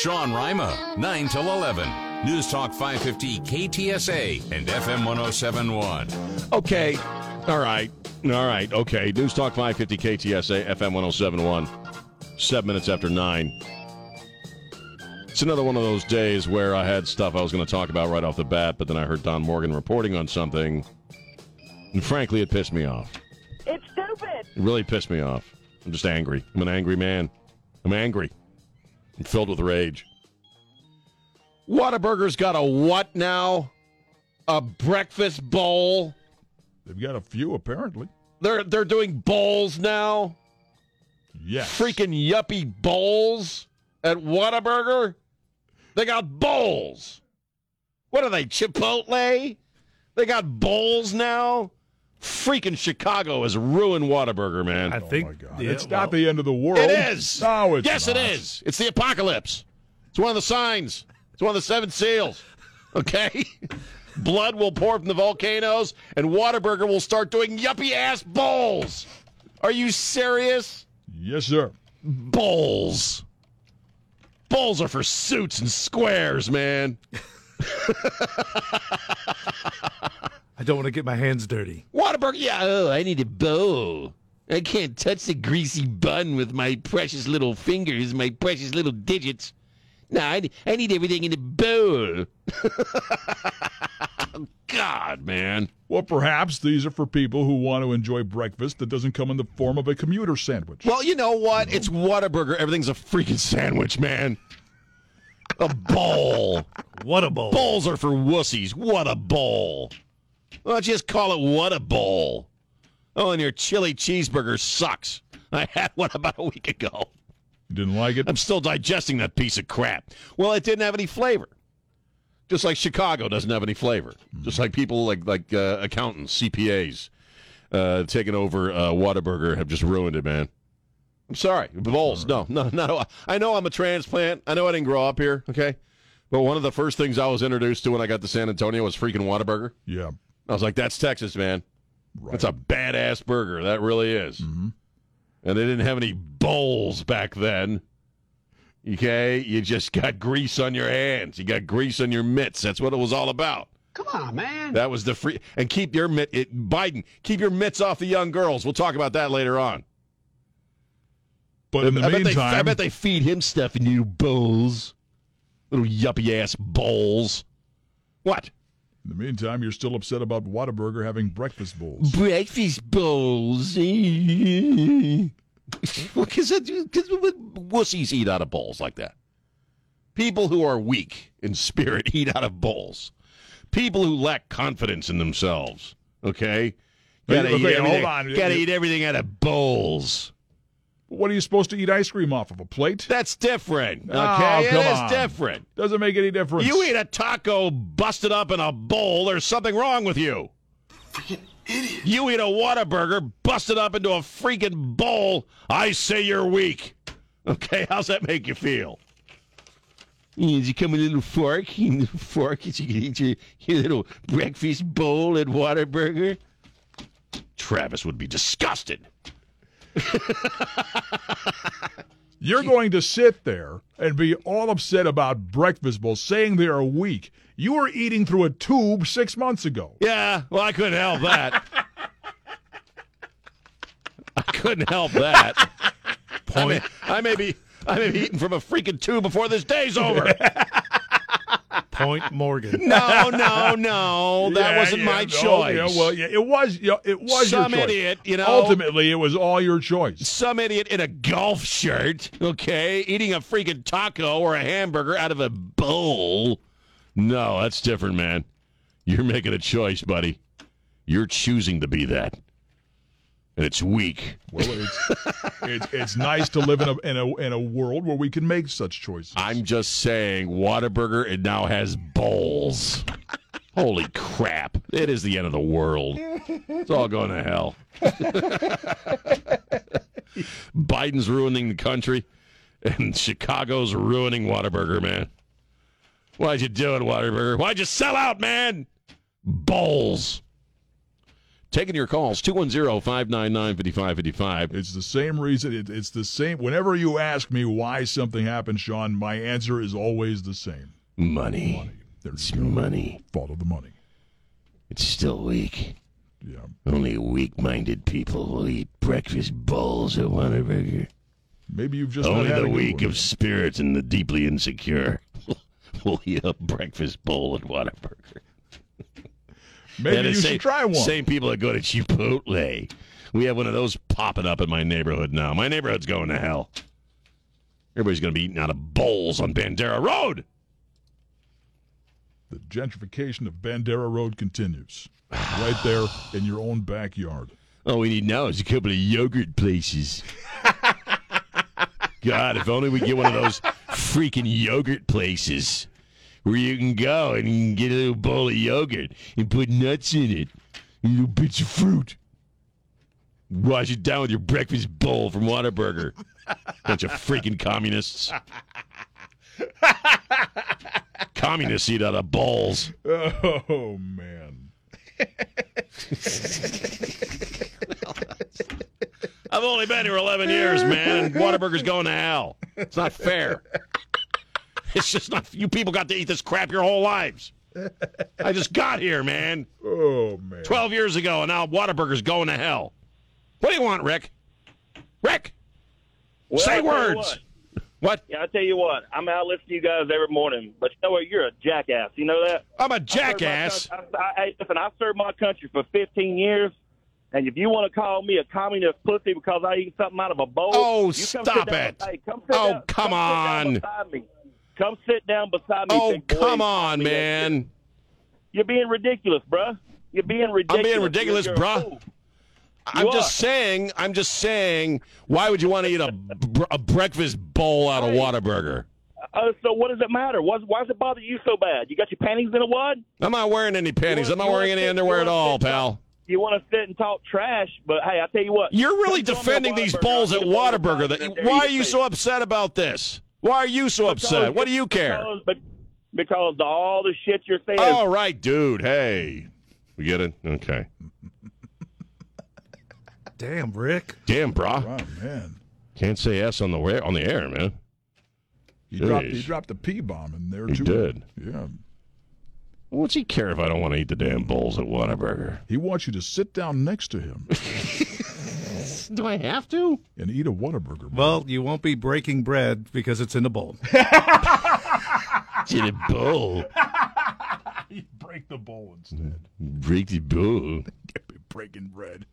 Sean Rima, 9 till 11. News Talk 550 KTSA and FM 1071. Okay. All right. All right. Okay. News Talk 550 KTSA FM 1071. Seven minutes after nine. It's another one of those days where I had stuff I was going to talk about right off the bat, but then I heard Don Morgan reporting on something, and frankly, it pissed me off. It's stupid. It really pissed me off. I'm just angry. I'm an angry man. I'm angry. Filled with rage. Whataburger's got a what now? A breakfast bowl? They've got a few apparently. They're they're doing bowls now. Yes. Freaking yuppie bowls at Whataburger. They got bowls. What are they? Chipotle? They got bowls now. Freaking Chicago has ruined Whataburger, man. I think oh my God. it's not the end of the world. It is. No, it's yes, not. it is. It's the apocalypse. It's one of the signs. It's one of the seven seals. Okay. Blood will pour from the volcanoes, and Whataburger will start doing yuppie ass bowls. Are you serious? Yes, sir. Bowls. Bowls are for suits and squares, man. I don't want to get my hands dirty. Whataburger, yeah, oh, I need a bowl. I can't touch the greasy bun with my precious little fingers, my precious little digits. No, I, I need everything in a bowl. Oh, God, man. Well, perhaps these are for people who want to enjoy breakfast that doesn't come in the form of a commuter sandwich. Well, you know what? It's Whataburger. Everything's a freaking sandwich, man. A bowl. What a bowl. Bowls are for wussies. What a bowl. Why don't you just call it what a bowl? Oh, and your chili cheeseburger sucks. I had one about a week ago. You didn't like it? I'm still digesting that piece of crap. Well, it didn't have any flavor. Just like Chicago doesn't have any flavor. Just like people like like uh, accountants, CPAs, uh, taking over uh, Whataburger have just ruined it, man. I'm sorry. Bowls. No, no, no. I know I'm a transplant. I know I didn't grow up here, okay? But one of the first things I was introduced to when I got to San Antonio was freaking Whataburger. Yeah. I was like, that's Texas, man. Right. That's a badass burger. That really is. Mm-hmm. And they didn't have any bowls back then. Okay? You just got grease on your hands. You got grease on your mitts. That's what it was all about. Come on, man. That was the free. And keep your mitt. It, Biden, keep your mitts off the young girls. We'll talk about that later on. But in the I bet, they, meantime, I bet they feed him stuff in little bowls. Little yuppie ass bowls. What? In the meantime, you're still upset about Whataburger having breakfast bowls. Breakfast bowls. Eh? Because wussies eat out of bowls like that. People who are weak in spirit eat out of bowls. People who lack confidence in themselves. Okay, gotta, Okay, eat, hold everything, on. gotta eat everything out of bowls. What are you supposed to eat ice cream off of? A plate? That's different. Oh, okay, Oh, it come is on. different. Doesn't make any difference. You eat a taco busted up in a bowl. There's something wrong with you. Freaking idiot. You eat a Whataburger busted up into a freaking bowl. I say you're weak. Okay, how's that make you feel? Does you come with a little fork? A little fork, so you can eat your, your little breakfast bowl at Whataburger? Travis would be disgusted. You're going to sit there and be all upset about breakfast bowls, saying they are weak. You were eating through a tube six months ago. Yeah, well, I couldn't help that. I couldn't help that. I may, I may be I may be eating from a freaking tube before this day's over. Point Morgan. No, no, no. That Yeah, wasn't yeah, oh, my no, choice. Yeah, well, yeah, it was. Yeah, it was Some your choice. idiot, you know. Ultimately, it was all your choice. Some idiot in a golf shirt, okay, eating a freaking taco or a hamburger out of a bowl. No, that's different, man. You're making a choice, buddy. You're choosing to be that. And it's weak. Well, it's, it's it's nice to live in a in a in a world where we can make such choices. I'm just saying, Whataburger it now has bowls. Holy crap! It is the end of the world. It's all going to hell. Biden's ruining the country, and Chicago's ruining Whataburger, man. Why'd you do it, Whataburger? Why'd you sell out, man? Bowls. Taking your calls, 210 599 5555. It's the same reason. It, it's the same. Whenever you ask me why something happened, Sean, my answer is always the same. Money. There It's you go. money. Follow the money. It's still weak. Yeah. Only weak minded people will eat breakfast bowls at Whataburger. Maybe you've just Only the weak of spirit and the deeply insecure will eat a breakfast bowl at Whataburger. Maybe you the should try one. Same people that go to Chipotle. We have one of those popping up in my neighborhood now. My neighborhood's going to hell. Everybody's going to be eating out of bowls on Bandera Road. The gentrification of Bandera Road continues. Right there in your own backyard. All we need now is a couple of yogurt places. God, if only we get one of those freaking yogurt places where you can go and you can get a little bowl of yogurt and put nuts in it, and little bits of fruit. Wash it down with your breakfast bowl from Whataburger. Bunch of freaking communists. communists eat out of bowls. Oh man. I've only been here 11 years, man. Whataburger's going to hell. It's not fair. It's just not. You people got to eat this crap your whole lives. I just got here, man. Oh man. 12 years ago, and now Whataburger's going to hell. What do you want, Rick? Rick, Well, say I tell you words. what. What? Yeah, I tell you what. I'm out listening to you guys every morning, but you know what? You're a jackass. You know that? I'm a I served my jackass. coun- I, I, I- listen, I served my country for 15 years, and if you want to call me a communist pussy because I eat something out of a bowl, Oh, you come stop sit down, it. Hey, come sit Oh, down, come sit down on. Come sit down beside me. Oh, come on, man. You're being ridiculous, bruh. You're being ridiculous. I'm being ridiculous, bruh. I'm You just are. saying. I'm just saying. Why would you want to eat a, a breakfast bowl out of. Whataburger? Uh, so what does it matter? Why, why does it bother you so bad? You got your panties in a wad? I'm not wearing any panties. You I'm not wearing any wanna underwear at all, wanna pal. You want to sit and talk trash, but hey, I tell you what. You're really come join me defending these bowls at Whataburger. That coffee you, and why are you so upset about this? Why are you so upset? What do you care? Because, but- because of all the shit you're saying. All right, dude. Hey, we get it. Okay. Damn, Rick. Damn, brah. Wow, man. Can't say S on the wa- on the air, man. He dropped he Jeez. dropped a P bomb in there He too. did. Yeah. What's he care if I don't want to eat the damn bowls at Whataburger? He wants you to sit down next to him Do I have to? and eat a Whataburger. Well, you won't be breaking bread because it's in a bowl. It's in a bowl. You break the bowl instead. Break the bowl. Breaking bread.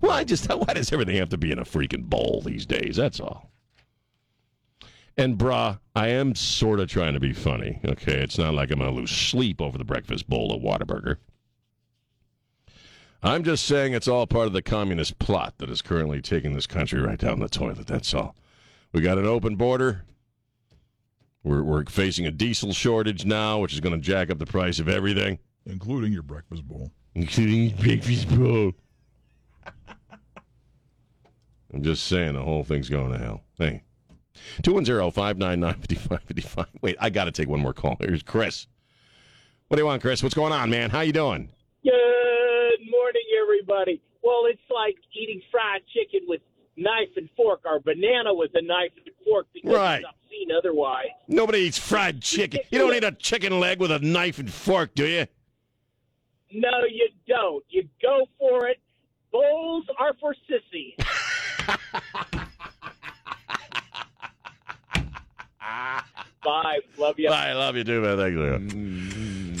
Well, I just why does everything have to be in a freaking bowl these days? That's all. And brah, I am sort of trying to be funny. Okay, it's not like I'm gonna lose sleep over the breakfast bowl at Whataburger. I'm just saying it's all part of the communist plot that is currently taking this country right down the toilet. That's all. We got an open border. We're, we're facing a diesel shortage now, which is going to jack up the price of everything, Including your breakfast bowl. including breakfast bowl. I'm just saying the whole thing's going to hell. Hey. 210-599-5555. Wait, I got to take one more call. Here's Chris. What do you want, Chris? What's going on, man? How you doing? Good morning, everybody. Well, it's like eating fried chicken with knife and fork, or banana with a knife and fork because Right. it's obscene otherwise. Nobody eats fried chicken. You don't eat a chicken leg with a knife and fork, do you? No, you don't. You go for it. Bowls are for sissies. Bye. Love you. I love you too, man. Thank you.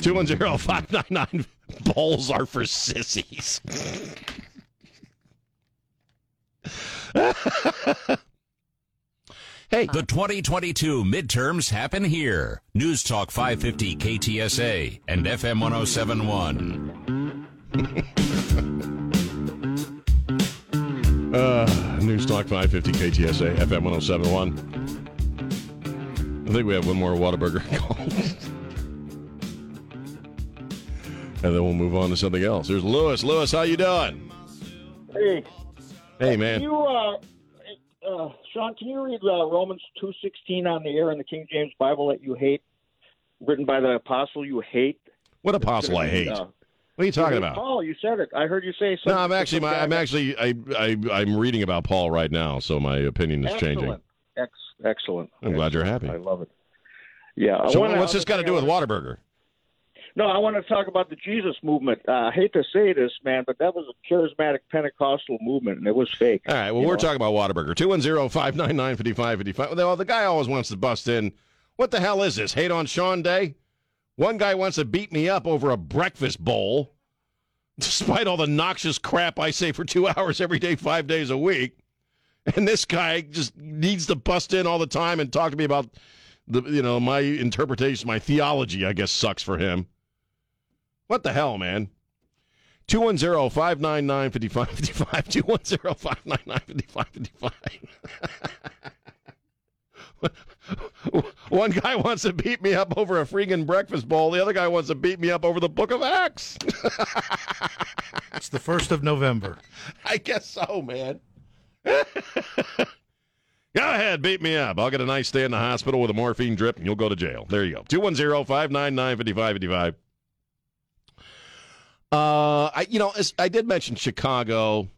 210-599 bowls are for sissies. Hey, the 2022 midterms happen here. News Talk 550 KTSA and FM 1071. Uh, News Talk 550 KTSA, FM 1071. I think we have one more Whataburger call. and then we'll move on to something else. There's Lewis. Lewis, how you doing? Hey, Hey, man. you, uh, uh, Sean, can you read uh, Romans two sixteen on the air in the King James Bible that you hate, written by the apostle you hate? What apostle I hate? Uh, What are you talking about? Paul, you said it. I heard you say something. No, I'm actually, my, I'm actually, I, I, I'm reading about Paul right now, so my opinion is changing. excellent. Ex- excellent. I'm glad you're happy. I love it. Yeah. So, wanna- what's this got to do with Whataburger? No, I want to talk about the Jesus movement. Uh, I hate to say this, man, but that was a charismatic Pentecostal movement, and it was fake. All right. Well, we're know? talking about Whataburger. 210 599 5555. Well, the guy always wants to bust in. What the hell is this? Hate on Sean Day? One guy wants to beat me up over a breakfast bowl, despite all the noxious crap I say for two hours every day, five days a week. And this guy just needs to bust in all the time and talk to me about the, you know, my interpretation, my theology, I guess, sucks for him. What the hell, man? 210 599 5555. 210 599 5555. One guy wants to beat me up over a freaking breakfast bowl. The other guy wants to beat me up over the Book of Acts. It's the first of November. I guess so, man. Go ahead, beat me up. I'll get a nice stay in the hospital with a morphine drip and you'll go to jail. There you go. 210 599 5555. Uh, I you know I did mention Chicago,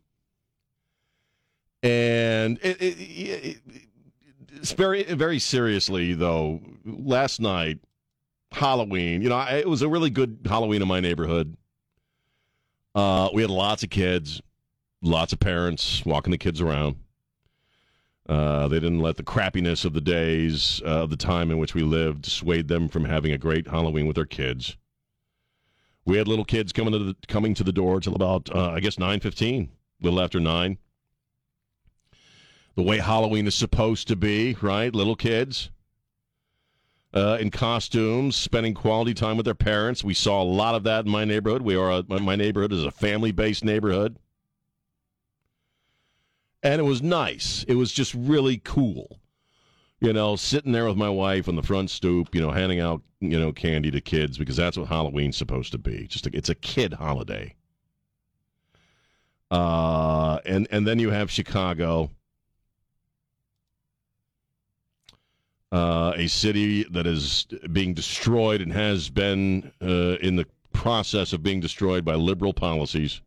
and it, it, it, very very seriously though. Last night, Halloween. You know, I, it was a really good Halloween in my neighborhood. Uh, we had lots of kids, lots of parents walking the kids around. Uh, they didn't let the crappiness of the days, uh, of the time in which we lived, dissuade them from having a great Halloween with their kids. We had little kids coming to the coming to the door till about uh, I guess nine fifteen, little after nine. The way Halloween is supposed to be, right? Little kids uh, in costumes, spending quality time with their parents. We saw a lot of that in my neighborhood. We are a, my neighborhood is a family based neighborhood, and it was nice. It was just really cool you know, sitting there with my wife on the front stoop, you know, handing out, you know, candy to kids because that's what Halloween's supposed to be. Just a, it's a kid holiday. Uh, and and then you have Chicago, uh, a city that is being destroyed and has been uh, in the process of being destroyed by liberal policies.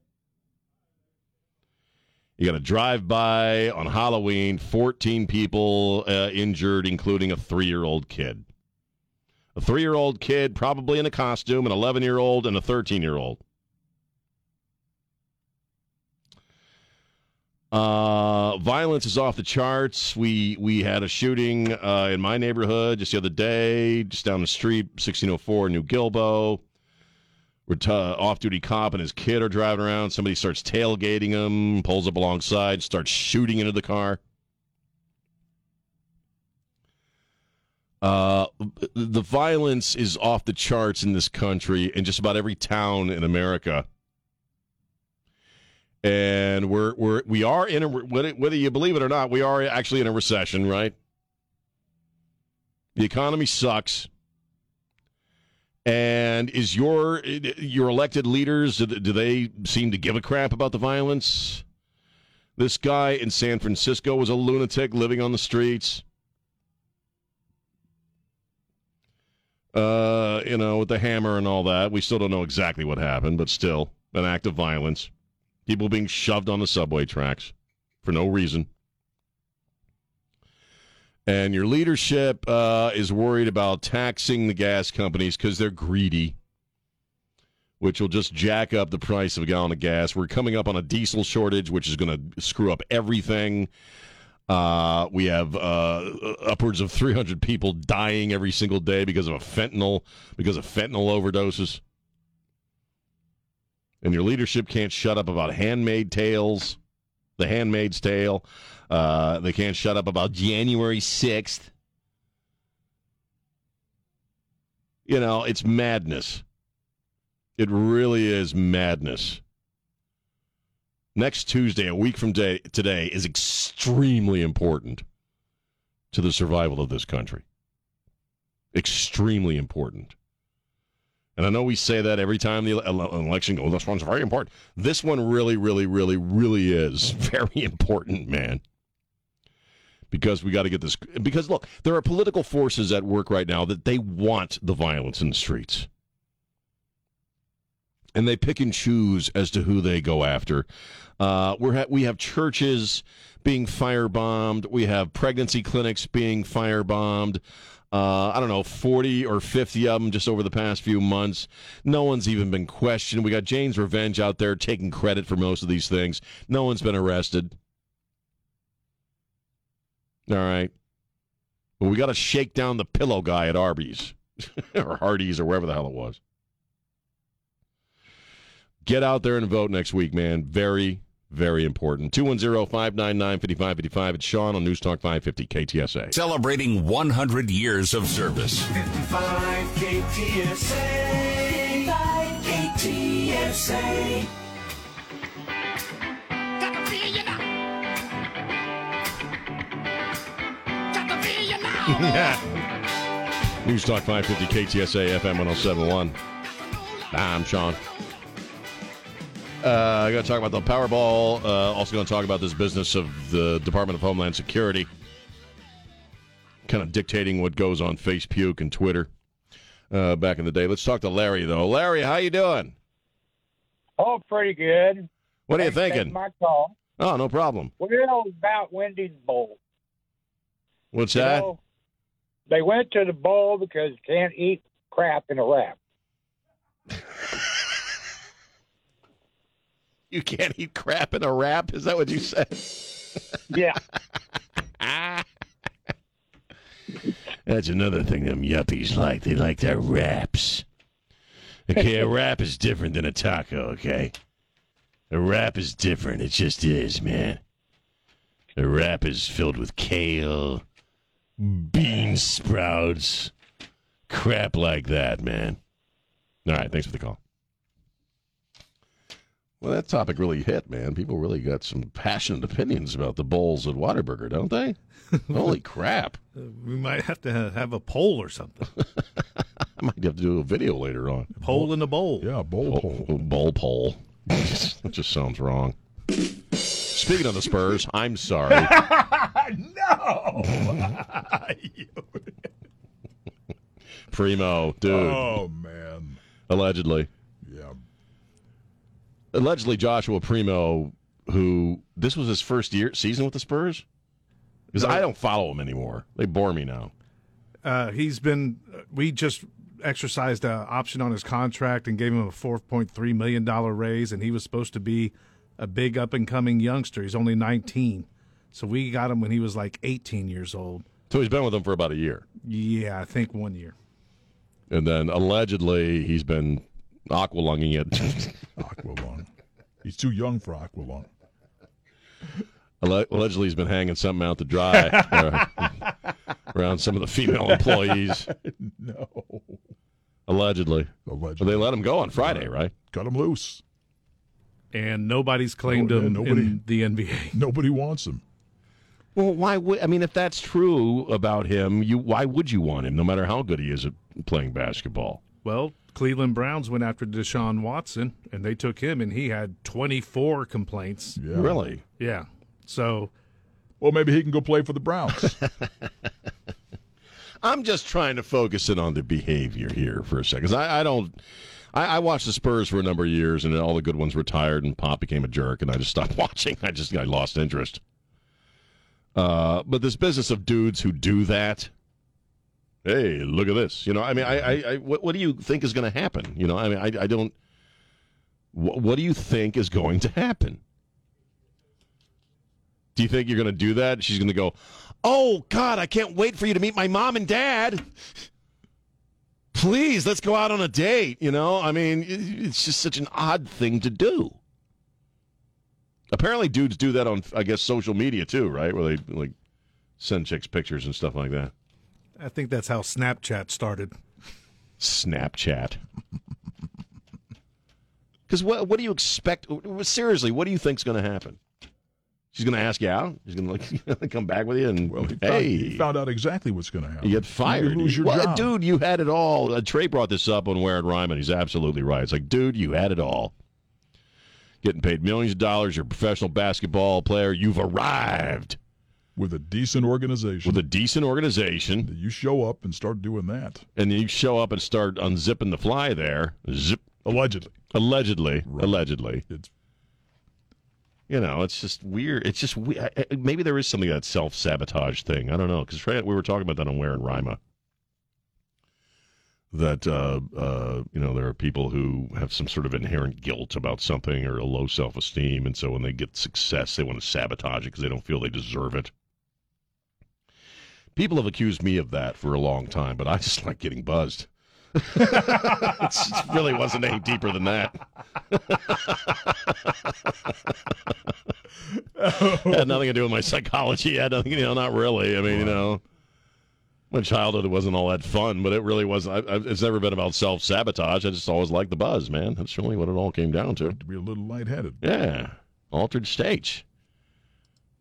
You got a drive by on Halloween, 14 people uh, injured, including a three year old kid. A three year old kid, probably in a costume, an 11 year old, and a 13 year old. Uh, violence is off the charts. We we had a shooting uh, in my neighborhood just the other day, just down the street, 1604 New Guilbeau. Uh, off-duty cop and his kid are driving around. Somebody starts tailgating him, pulls up alongside, starts shooting into the car. Uh, the violence is off the charts in this country, in just about every town in America. And we're we're we are in a whether you believe it or not, we are actually in a recession, right? The economy sucks. And is your your elected leaders do they seem to give a crap about the violence? This guy in San Francisco was a lunatic living on the streets. Uh, you know, with the hammer and all that. We still don't know exactly what happened, but still an act of violence. People being shoved on the subway tracks for no reason. And your leadership uh, is worried about taxing the gas companies because they're greedy, which will just jack up the price of a gallon of gas. We're coming up on a diesel shortage, which is going to screw up everything. Uh, we have uh, upwards of 300 people dying every single day because of a fentanyl because of fentanyl overdoses. And your leadership can't shut up about handmade tales The Handmaid's Tale. Uh, they can't shut up about January 6th. You know, it's madness. It really is madness. Next Tuesday, a week from day, today, is extremely important to the survival of this country. Extremely important. And I know we say that every time the election goes, this one's very important. This one really, really, really, really is very important, man. Because we got to get this. Because look, there are political forces at work right now that they want the violence in the streets. And they pick and choose as to who they go after. Uh, we're ha- we have churches being firebombed. We have pregnancy clinics being firebombed uh, I don't know, 40 or 50 of them just over the past few months. No one's even been questioned. We got Jane's Revenge out there taking credit for most of these things. No one's been arrested. All right. But we got to shake down the pillow guy at Arby's or Hardee's or wherever the hell it was. Get out there and vote next week, man. Very, very important. 210 599 5555. It's Sean on News Talk 550 KTSA. Celebrating 100 years of service. 55 KTSA. 55 KTSA. Yeah. News Talk 550 KTSA FM 1071. I'm Sean. Uh, going to talk about the Powerball. Uh, also going to talk about this business of the Department of Homeland Security, kind of dictating what goes on Facebook and Twitter uh, back in the day. Let's talk to Larry though. Larry, how you doing? Oh, pretty good. What are you thinking? My call. Oh, no problem. Well, about Wendy's bowl. What's You that? know, they went to the bowl because you can't eat crap in a wrap. You can't eat crap in a wrap. Is that what you said? Yeah. That's another thing them yuppies like. They like their wraps. Okay, a wrap is different than a taco, okay? A wrap is different. It just is, man. A wrap is filled with kale, bean sprouts, crap like that, man. All right, thanks for the call. Well, that topic really hit, man. People really got some passionate opinions about the bowls at Whataburger, don't they? Holy crap. We might have to have a poll or something. I might have to do a video later on. Poll in the bowl. Yeah, bowl poll. Bowl poll. that just sounds wrong. Speaking of the Spurs, I'm sorry. no. Primo, dude. Oh man. Allegedly. Yeah. Allegedly, Joshua Primo, who this was his first year season with the Spurs, because I don't follow him anymore. They bore me now. Uh, he's been. We just exercised an option on his contract and gave him a four point three million dollar raise, and he was supposed to be a big up and coming youngster. He's only nineteen, so we got him when he was like eighteen years old. So he's been with them for about a year, Yeah, I think one year. and then allegedly he's been aqualunging it. Aqualung. He's too young for Aqualung. Alle- Allegedly, he's been hanging something out to dry around some of the female employees. No. Allegedly. Allegedly. Well, they let him go on Friday, right? Cut him loose. And nobody's oh, claimed No, him nobody- in the NBA. Nobody wants him. Well, why would I mean if that's true about him? You why would you want him, no matter how good he is at playing basketball? Well, Cleveland Browns went after Deshaun Watson, and they took him, and he had 24 complaints. Yeah. Really? Yeah. So, Well, maybe he can go play for the Browns. I'm just trying to focus in on the behavior here for a second. I, I don't. I, I watched the Spurs for a number of years, and all the good ones retired, and Pop became a jerk, and I just stopped watching. I just I lost interest. Uh, but this business of dudes who do that. Hey, look at this. You know, I mean, I, I, I what, what do you think is going to happen? You know, I mean, I, I don't. What, what do you think is going to happen? Do you think you're going to do that? She's going to go, "Oh God, I can't wait for you to meet my mom and dad." Please, let's go out on a date. You know, I mean, it's just such an odd thing to do. Apparently, dudes do that on, I guess, social media too, right? Where they like send chicks pictures and stuff like that. I think that's how Snapchat started. Snapchat. Because what what do you expect? Seriously, what do you think's going to happen? She's going to ask you out. She's going to like come back with you and Well, he, hey, found, he found out exactly what's going to happen. you get fired. You lose your Well, job. dude, you had it all. Uh, Trey brought this up on Ware and He's absolutely right. It's like, dude, you had it all. Getting paid millions of dollars. You're a professional basketball player. You've arrived with a decent organization. with a decent organization, you show up and start doing that. and you show up and start unzipping the fly there. Zip. Allegedly. Allegedly. Allegedly. It's You know, it's just weird. It's just we- maybe there is something that self sabotage thing. I don't know because we were talking about that on Ware and Rima. That uh, uh, you know there are people who have some sort of inherent guilt about something or a low self esteem, and so when they get success, they want to sabotage it because they don't feel they deserve it. People have accused me of that for a long time, but I just like getting buzzed. It really wasn't any deeper than that. had nothing to do with my psychology. Had nothing, you know, not really. I mean, you know, my childhood wasn't all that fun, but it really wasn't. I, I, it's never been about self sabotage. I just always liked the buzz, man. That's really what it all came down to. to be a little lightheaded. Yeah, altered states.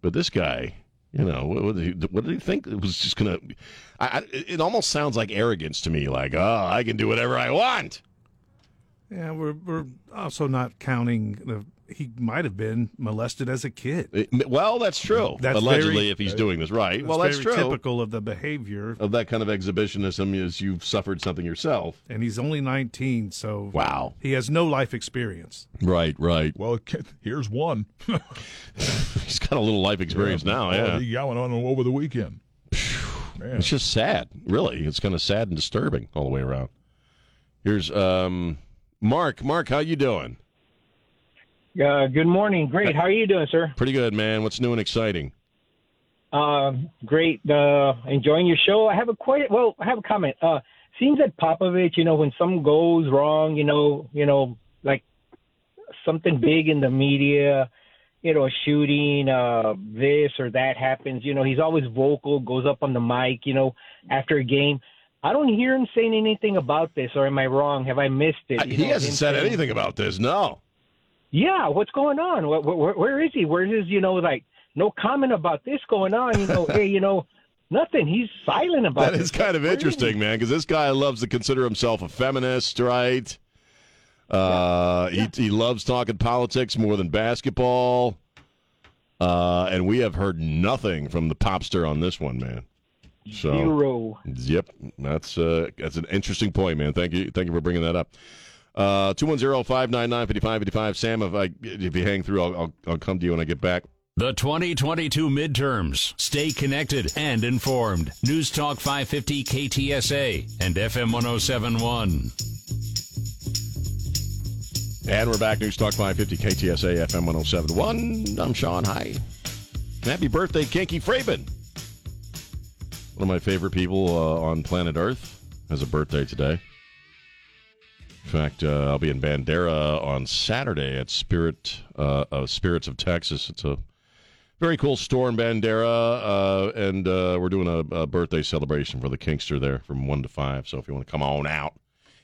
But this guy, you know, what, what, did, he, what did he think? It was just gonna. I, I, it almost sounds like arrogance to me. Like, oh, I can do whatever I want. Yeah, we're we're also not counting the. He might have been molested as a kid. It- well, that's true. That's Allegedly, very- if he's doing this right. That's well, that's very true. typical of the behavior. Of that kind of exhibitionism is you've suffered something yourself. And he's only 19, so Wow. he has no life experience. Right, right. Well, here's one. He's got a little life experience now. Oh, Yeah, He got one on over the weekend. Man. it's just sad. Really, it's kind of sad and disturbing all the way around. Here's um, Mark. Mark, how you doing? Uh, good morning. Great. How are you doing, sir? Pretty good, man. What's new and exciting? Uh, great. Uh, enjoying your show. I have a quite well. I have a comment. Uh, seems that Popovich, you know, when something goes wrong, you know, you know, like something big in the media, you know, a shooting, uh, this or that happens. You know, he's always vocal, goes up on the mic, you know, after a game. I don't hear him saying anything about this, or am I wrong? Have I missed it? You he know, hasn't said saying- anything about this. No. yeah, what's going on? Where, where, where is he? Where's his, you know, like, no comment about this going on? You know, hey, you know, nothing. He's silent about That this. is kind of Where is he? interesting, man, because this guy loves to consider himself a feminist, right? Uh, he he loves talking politics more than basketball. Uh, and we have heard nothing from the popster on this one, man. So Zero. Yep, that's uh, that's an interesting point, man. Thank you, thank you for bringing that up. Uh, two one zero five nine nine fifty five fifty five. Sam, if I if you hang through, I'll, I'll I'll come to you when I get back. The 2022 midterms. Stay connected and informed. News Talk 550 KTSA and FM 1071. And we're back. News Talk 550 KTSA FM 1071. I'm Sean. Hi. Happy birthday, Kinky Friedman. One of my favorite people uh, on planet Earth has a birthday today. In fact, uh, I'll be in Bandera on Saturday at Spirit uh, uh, Spirits of Texas. It's a very cool store in Bandera, uh, and uh, we're doing a, a birthday celebration for the Kinkster there from 1 to 5. So if you want to come on out,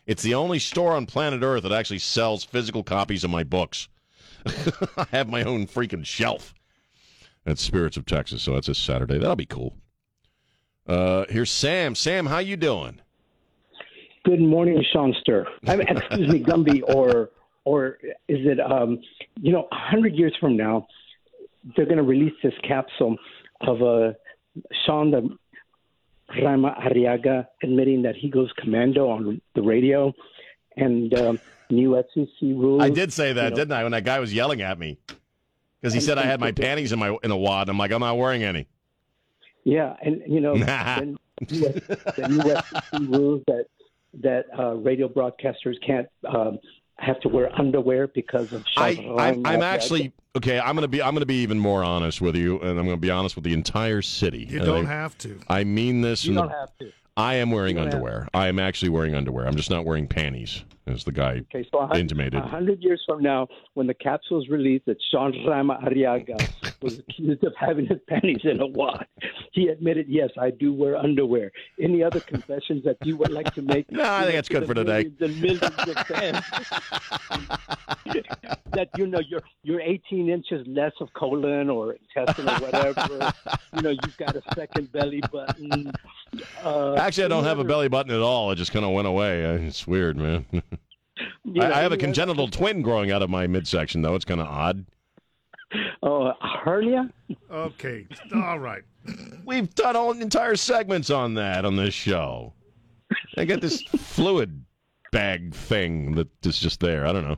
it's the only store on planet Earth that actually sells physical copies of my books. I have my own freaking shelf at Spirits of Texas, so that's this Saturday. That'll be cool. Uh, here's Sam. Sam, how you doing? Good morning, Seanster. I mean, excuse me, Gumby, or or is it? Um, you know, a hundred years from now, they're going to release this capsule of uh, Sean the Rama Arriaga admitting that he goes commando on the radio, and um, new SEC rules. I did say that, you know, didn't I? When that guy was yelling at me because he said I had my panties in my in a wad. I'm like, I'm not wearing any. Yeah, and you know, the, the new SEC rules that that uh, radio broadcasters can't um, have to wear underwear because of. I, Sean I'm, I'm Arriaga. actually okay. I'm gonna be I'm gonna be even more honest with you, and I'm gonna be honest with the entire city. You And don't I- have to. I mean this. You don't the- have to. I am wearing underwear. I am actually wearing underwear. I'm just not wearing panties, as the guy Okay, so a intimated. a hundred years from now, when the capsule is released that Sean Rama Arriaga was accused of having his panties in a wad, he admitted, "Yes, I do wear underwear." Any other confessions that you would like to make? No, I think that's good for today. Millions and millions of fans. that you know you're you're 18 inches less of colon or intestine or whatever. you know you've got a second belly button. Uh, Actually, I don't have a belly button at all. It just kind of went away. It's weird, man. You I, know, I have a any other- congenital twin growing out of my midsection, though. It's kind of odd. Oh, hernia. Okay, all right. We've done all entire segments on that on this show. I got this fluid bag thing that is just there. I don't know.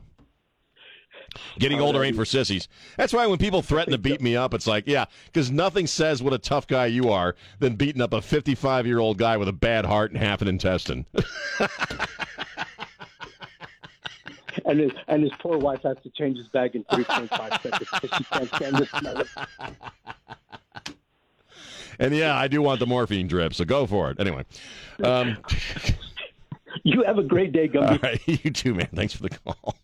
Getting older ain't for sissies. That's why when people threaten to beat me up, it's like, yeah, because nothing says what a tough guy you are than beating up a 55 year old guy with a bad heart and half an intestine. and his, and his poor wife has to change his bag in 3.5 seconds because she can't stand the smell of and yeah, I do want the morphine drip, so go for it. Anyway, um, You have a great day, Gumby. all right, you too, man. Thanks for the call.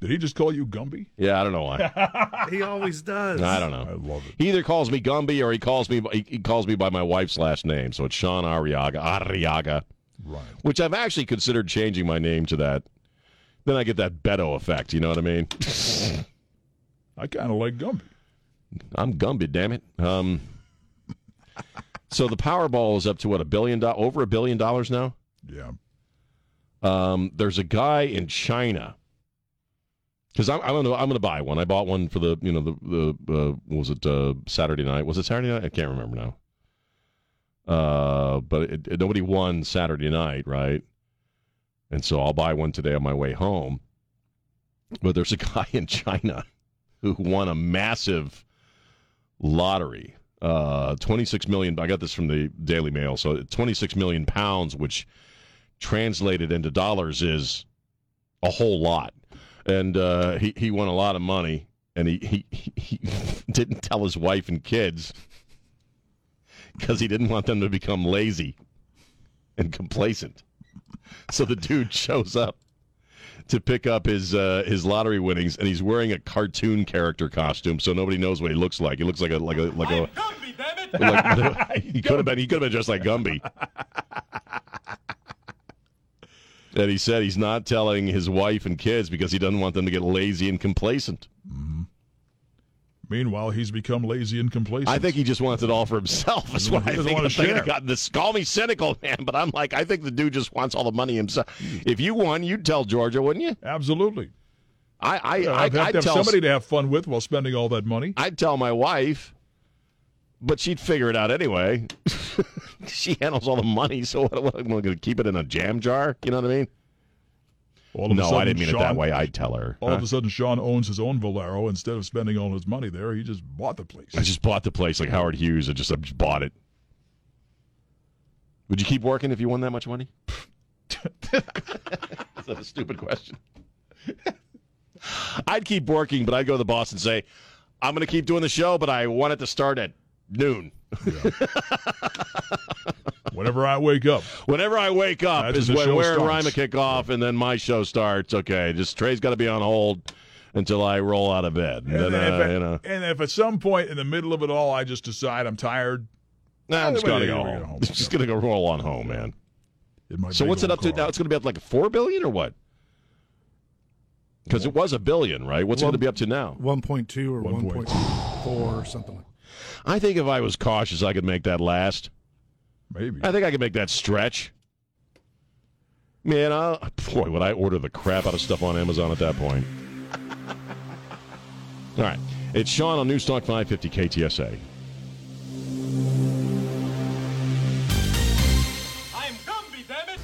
Did he just call you Gumby? Yeah, I don't know why. He always does. I don't know. I love it. He either calls me Gumby or he calls me he he calls me by my wife's last name. So it's Sean Arriaga, Arriaga, Right. which I've actually considered changing my name to that. Then I get that Beto effect. You know what I mean? I kind of like Gumby. I'm Gumby, damn it. Um, so the Powerball is up to what a billion do- over a billion dollars now. Yeah. Um, there's a guy in China because I'm, I'm gonna I'm gonna buy one. I bought one for the you know the the uh, was it uh, Saturday night? Was it Saturday night? I can't remember now. Uh, but it, it- nobody won Saturday night, right? And so I'll buy one today on my way home. But there's a guy in China who won a massive lottery. Uh, 26 million. I got this from the Daily Mail. So 26 million pounds, which translated into dollars is a whole lot. And uh, he he won a lot of money, and he he, he, he didn't tell his wife and kids because he didn't want them to become lazy and complacent. So the dude shows up to pick up his uh, his lottery winnings, and he's wearing a cartoon character costume, so nobody knows what he looks like. He looks like a like a like a. Gumby, like- he could have been he could have been dressed like Gumby. And he said he's not telling his wife and kids because he doesn't want them to get lazy and complacent. Meanwhile, he's become lazy and complacent. I think he just wants it all for himself. That's what I think. I'm share. gotten this. Call me cynical, man, but I'm like, I think the dude just wants all the money himself. If you won, you'd tell Georgia, wouldn't you? Absolutely. I, I, Yeah, I I'd have I'd to have tell somebody to have fun with while spending all that money. I'd tell my wife, but she'd figure it out anyway. she handles all the money, so what, what, am I going to keep it in a jam jar? You know what I mean? All of a no, sudden, I didn't mean it Sean- that way. I'd tell her. All Huh? of a sudden, Sean owns his own Valero. Instead of spending all his money there, he just bought the place. I just bought the place like Howard Hughes. I just, I just bought it. Would you keep working if you won that much money? Is that a stupid question? I'd keep working, but I'd go to the boss and say, I'm going to keep doing the show, but I want it to start at noon. Whenever I wake up. Whenever I wake up That's is when the when show Ware and starts. Rima kick off, and then my show starts. Okay, just Trey's got to be on hold until I roll out of bed. And And, then, if uh, at, you know, and if at some point in the middle of it all I just decide I'm tired, nah, I'm just going to go we're home. home. Just going to go roll on home, man. So what's it old up to now? It's going to be up like four billion or what? Because it was a billion, right? What's it going to be up to now? 1.2 or 1.4 or something like I think if I was cautious, I could make that last. Maybe. I think I could make that stretch. Man, i boy, would I order the crap out of stuff on Amazon at that point. All right. It's Sean on Newstalk 550 KTSA. I'm Gumby, damn it!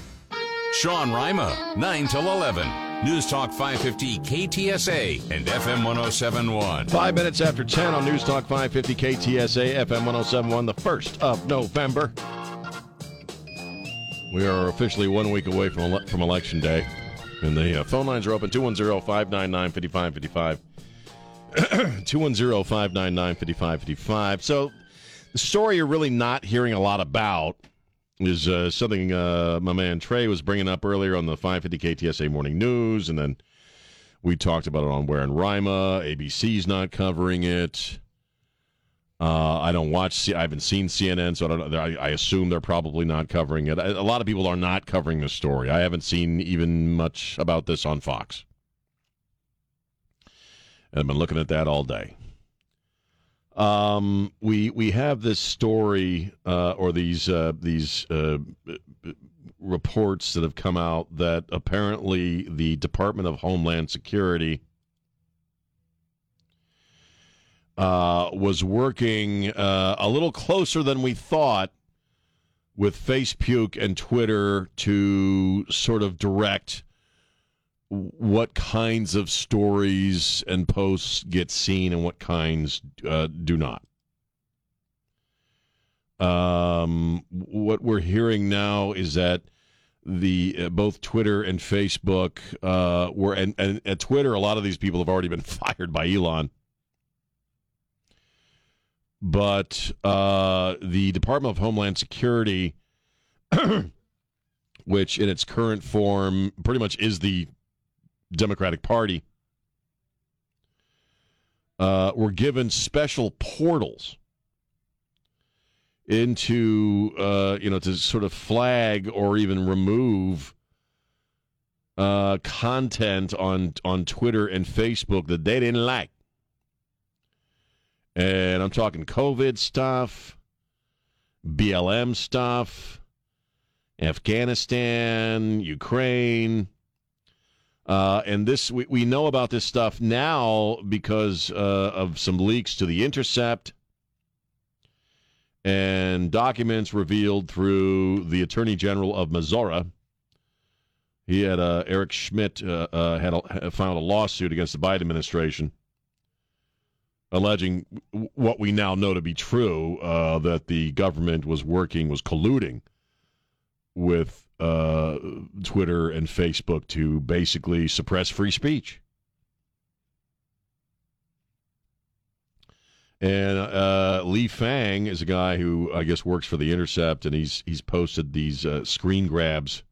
Sean Rima, 9 till 11. News Talk 550 KTSA and FM 1071. Five minutes after 10 on Newstalk 550 KTSA, FM 1071, the 1st of November. We are officially one week away from, ele- from Election Day. And the uh, phone lines are open 210 599 5555. 210 599 5555. So, the story you're really not hearing a lot about is uh, something uh, my man Trey was bringing up earlier on the 550 KTSA Morning News, and then we talked about it on Ware and Rima. ABC's not covering it. Uh, I don't watch. C- I haven't seen CNN, so I, don't, I, I assume they're probably not covering it. A lot of people are not covering the story. I haven't seen even much about this on Fox. And I've been looking at that all day. Um, we we have this story uh, or these uh, these uh, reports that have come out that apparently the Department of Homeland Security uh, was working uh, a little closer than we thought with Facebook and Twitter to sort of direct what kinds of stories and posts get seen and what kinds uh, do not. Um, what we're hearing now is that the uh, both Twitter and Facebook uh, were and, and at Twitter, a lot of these people have already been fired by Elon. But uh, the Department of Homeland Security, which in its current form pretty much is the Democratic Party uh, were given special portals into uh, you know to sort of flag or even remove uh, content on on Twitter and Facebook that they didn't like, and I'm talking COVID stuff, BLM stuff, Afghanistan, Ukraine. Uh, and this, we, we know about this stuff now because uh, of some leaks to The Intercept and documents revealed through the Attorney General of Missouri. He had uh, Eric Schmitt uh, uh, had, a, filed a lawsuit against the Biden administration, alleging what we now know to be true uh, that the government was working, was colluding with uh, Twitter and Facebook to basically suppress free speech. And uh, Lee Fang is a guy who I guess works for the Intercept, and he's he's posted these uh, screen grabs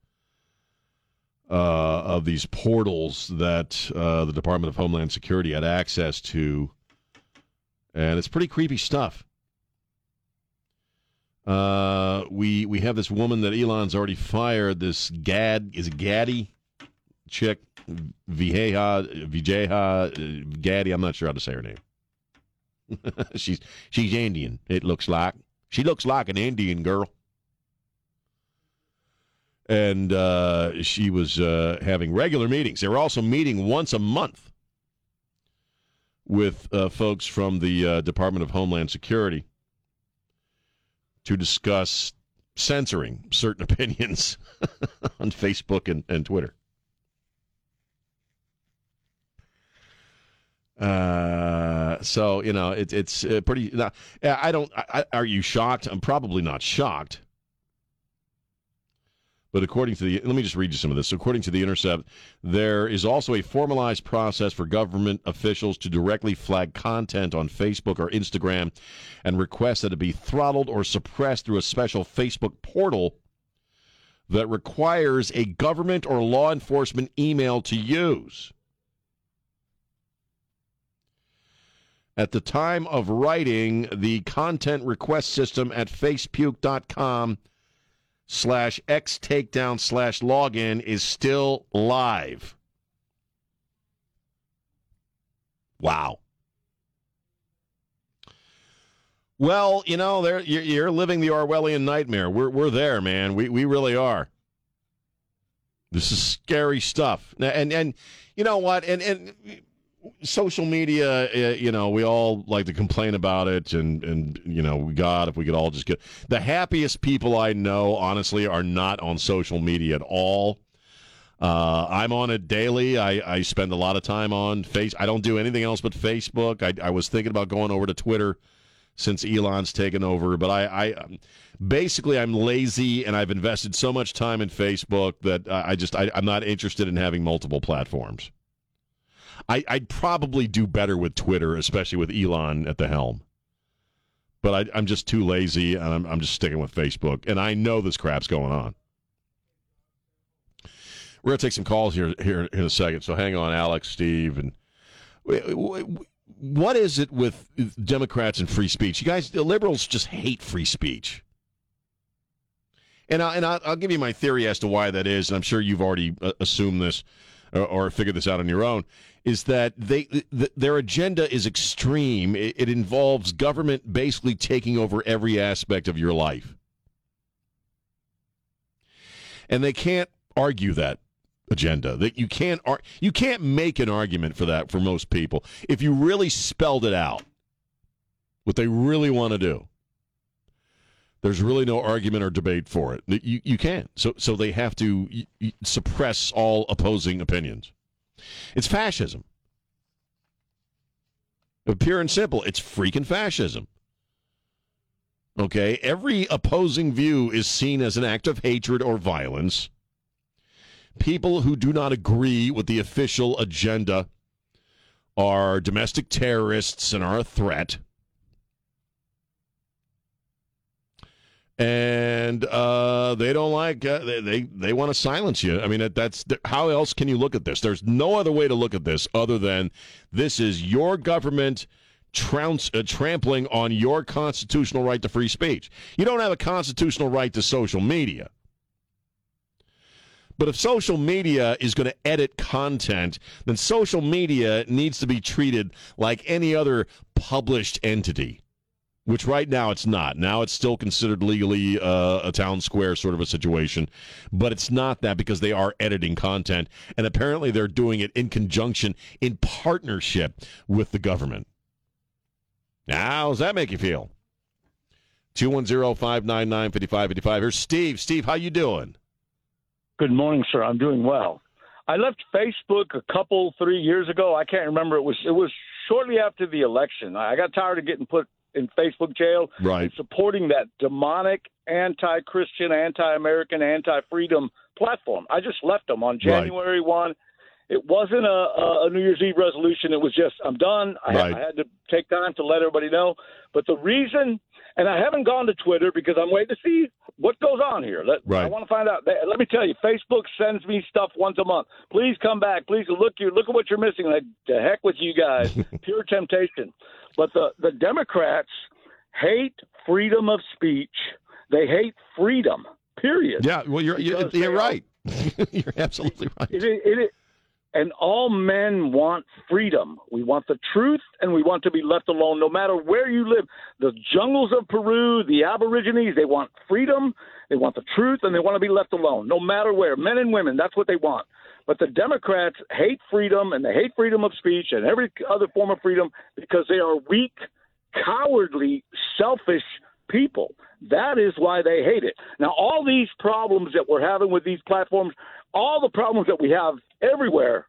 uh, of these portals that uh, the Department of Homeland Security had access to, and it's pretty creepy stuff. Uh, we we have this woman that Elon's already fired. This Gad is it Gaddy chick, Vijeha Vijeha Gaddy. I'm not sure how to say her name. she's she's Indian. It looks like she looks like an Indian girl. And uh, she was uh, having regular meetings. They were also meeting once a month with uh, folks from the uh, Department of Homeland Security to discuss censoring certain opinions on Facebook and, and Twitter. Uh, so you know it, it's uh, pretty. Now, I don't. I, are you shocked? I'm probably not shocked. But according to the, let me just read you some of this. According to the Intercept, there is also a formalized process for government officials to directly flag content on Facebook or Instagram and request that it be throttled or suppressed through a special Facebook portal that requires a government or law enforcement email to use. At the time of writing, the content request system at facepuke.com slash x takedown slash login is still live. Wow. Well, you know, there you're, living the Orwellian nightmare. We're we're there, man. We we really are. This is scary stuff. And and you know what? And and social media, uh, you know, we all like to complain about it, and and you know, God, if we could all just get the happiest people I know, honestly, are not on social media at all. Uh, I'm on it daily. I, I spend a lot of time on face. I don't do anything else but Facebook. I, I was thinking about going over to Twitter since Elon's taken over, but I, I basically I'm lazy and I've invested so much time in Facebook that I just I, I'm not interested in having multiple platforms. I, I'd probably do better with Twitter, especially with Elon at the helm. but I, I'm just too lazy, and I'm, I'm just sticking with Facebook. And I know this crap's going on. We're gonna take some calls here here in a second. So hang on, Alex, Steve, and what is it with Democrats and free speech? You guys, the liberals just hate free speech. And, I, and I'll, I'll give you my theory as to why that is, and I'm sure you've already uh, assumed this Uh, or, or figured this out on your own. Is that they th- their agenda is extreme? It, it involves government basically taking over every aspect of your life, and they can't argue that agenda. That you can't ar- you can't make an argument for that for most people if you really spelled it out. What they really want to do. There's really no argument or debate for it. You you can't. So so they have to suppress all opposing opinions. It's fascism. Pure and simple, it's freaking fascism. Okay, every opposing view is seen as an act of hatred or violence people who do not agree with the official agenda are domestic terrorists and are a threat. And uh, they don't like uh, they they, they want to silence you. I mean, that, that's how else can you look at this? There's no other way to look at this other than this is your government trounce, uh, trampling on your constitutional right to free speech. You don't have a constitutional right to social media. But if social media is going to edit content, then social media needs to be treated like any other published entity, which right now it's not. Now it's still considered legally uh, a town square sort of a situation, but it's not that because they are editing content, and apparently they're doing it in conjunction, in partnership with the government. Now, does that make you feel? 210-599-5555. Here's Steve. Steve, how you doing? Good morning, sir. I'm doing well. I left Facebook a couple three years ago. I can't remember. It was it was shortly after the election. I got tired of getting put in Facebook jail. Right. Supporting that demonic, anti-Christian, anti-American, anti-freedom platform. I just left them on January one. It wasn't a, a New Year's Eve resolution. It was just I'm done. I, Right. I had to take time to let everybody know. But the reason, and I haven't gone to Twitter because I'm waiting to see what goes on here. Let, I want to find out. Let me tell you, Facebook sends me stuff once a month. Please come back. Please look you look at what you're missing. Like, the heck with you guys. Pure temptation. But the the Democrats hate freedom of speech. They hate freedom. Period. Yeah, well, you're you're, you're right. you're absolutely right. It it is, and all men want freedom. We want the truth, and we want to be left alone, no matter where you live. The jungles of Peru, the Aborigines, they want freedom, they want the truth, and they want to be left alone, no matter where. Men and women, that's what they want. But the Democrats hate freedom, and they hate freedom of speech and every other form of freedom because they are weak, cowardly, selfish people. That is why they hate it. Now, all these problems that we're having with these platforms, all the problems that we have everywhere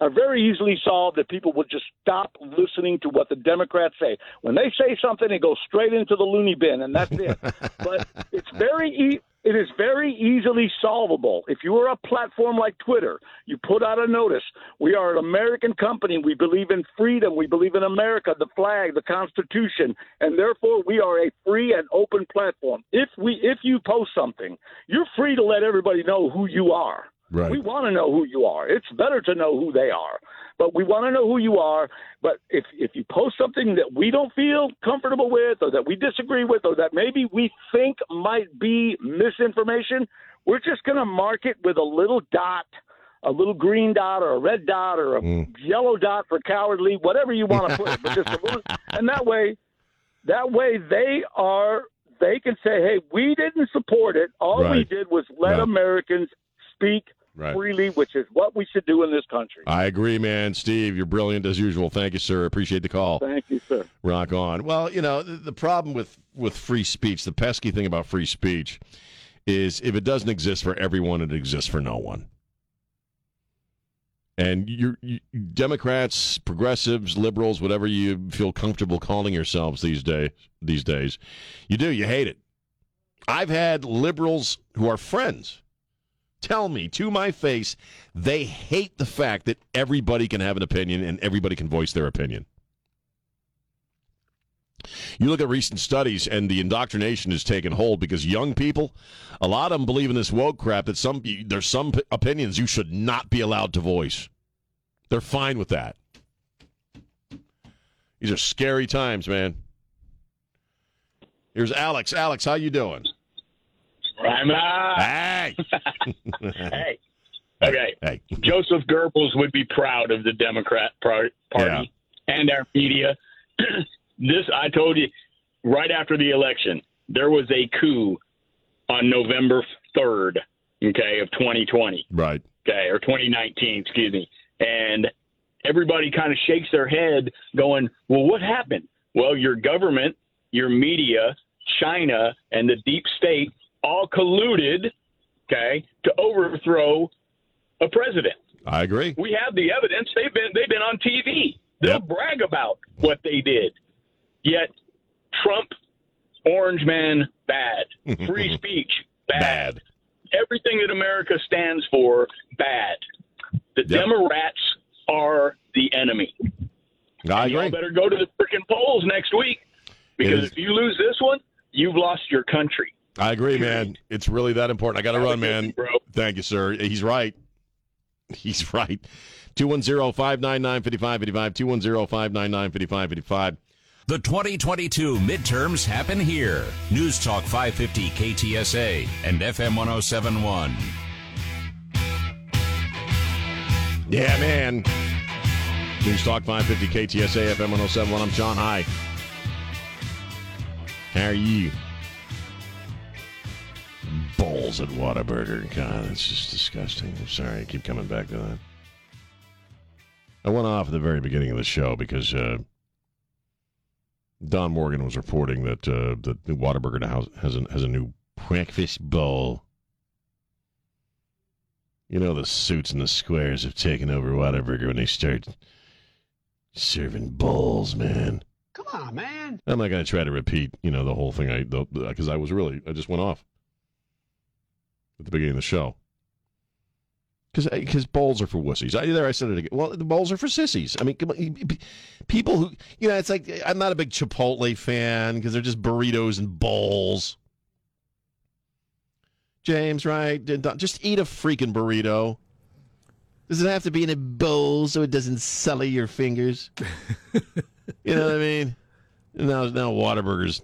are very easily solved if people would just stop listening to what the Democrats say. When they say something, it goes straight into the loony bin, and that's it. but it's very e- it is very easily solvable. If you are a platform like Twitter, you put out a notice. We are an American company. We believe in freedom. We believe in America, the flag, the Constitution, and therefore we are a free and open platform. If we if you post something, you're free to let everybody know who you are. Right. We want to know who you are. It's better to know who they are, but we want to know who you are. But if if you post something that we don't feel comfortable with, or that we disagree with, or that maybe we think might be misinformation, we're just going to mark it with a little dot, a little green dot, or a red dot, or a mm. yellow dot for cowardly, whatever you want to put it. But just little, and that way, that way they are. They can say, "Hey, we didn't support it. All we did was let Yeah. Americans speak Right. freely, which is what we should do in this country. I agree, man. Steve, you're brilliant as usual. Thank you, sir. Appreciate the call. Thank you, sir. Rock on. Well, you know, the, the problem with, with free speech, the pesky thing about free speech is if it doesn't exist for everyone, it exists for no one. And you, you Democrats, progressives, liberals, whatever you feel comfortable calling yourselves these days, these days, you do. You hate it. I've had liberals who are friends tell me to my face they hate the fact that everybody can have an opinion and everybody can voice their opinion. You look at recent studies, and the indoctrination has taken hold because young people, a lot of them believe in this woke crap. That some there's some opinions you should not be allowed to voice. They're fine with that. These are scary times, man. Here's Alex. Alex, how you doing? I'm. Hey. hey. Okay. Hey. Joseph Goebbels would be proud of the Democrat par- Party and our media. this, I told you, right after the election, there was a coup on November 3rd, okay, of 2020. Right. Okay, or 2019, excuse me. And everybody kind of shakes their head going, well, what happened? Well, your government, your media, China, and the deep state all colluded, okay, to overthrow a president. I agree. We have the evidence. They've been they've been on TV. They'll brag about what they did. Yet Trump, Orange Man, bad. Free speech, bad. Everything that America stands for, bad. The Democrats are the enemy. I And Y'all better go to the freaking polls next week because if you lose this one, you've lost your country. I agree, man. It's really that important. I got to run, man. Thank you, sir. He's right. He's right. 210 599 5555. 210 599 5555. The 2022 midterms happen here. News Talk 550 KTSA and FM 1071. Yeah, man. News Talk 550 KTSA FM 1071. I'm Sean High. How are you? Balls at Whataburger. God, that's just disgusting. I'm sorry. I keep coming back to that. I went off at the very beginning of the show because uh, Don Morgan was reporting that uh, that the Whataburger house has a, has a new breakfast bowl. You know the suits and the squares have taken over Whataburger when they start serving bowls, man. Come on, man. I'm not going to try to repeat, you know, the whole thing. I because I was really I just went off at the beginning of the show. Because uh, bowls are for wussies. I, there I said it again. Well, the bowls are for sissies. I mean, on, people who you know, it's like I'm not a big Chipotle fan because they're just burritos and bowls. James, right? Just eat a freaking burrito. Does it have to be in a bowl so it doesn't sully your fingers? you know what I mean? Now, now Whataburgers.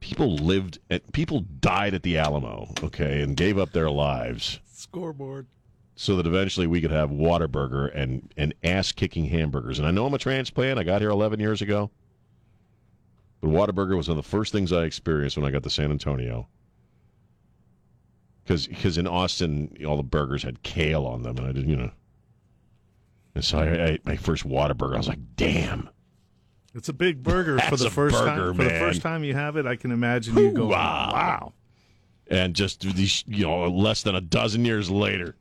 People lived at people died at the Alamo, okay, and gave up their lives Scoreboard. so that eventually we could have Whataburger and and ass kicking hamburgers. And I know I'm a transplant. I got here 11 years ago, but Whataburger was one of the first things I experienced when I got to San Antonio. Because in Austin, all the burgers had kale on them, and I didn't, you know. And so I, I ate my first Whataburger. I was like, damn. It's a big burger for the first burger, time. For the first time you have it, I can imagine you go, Wow. And just these, you know, less than a dozen years later,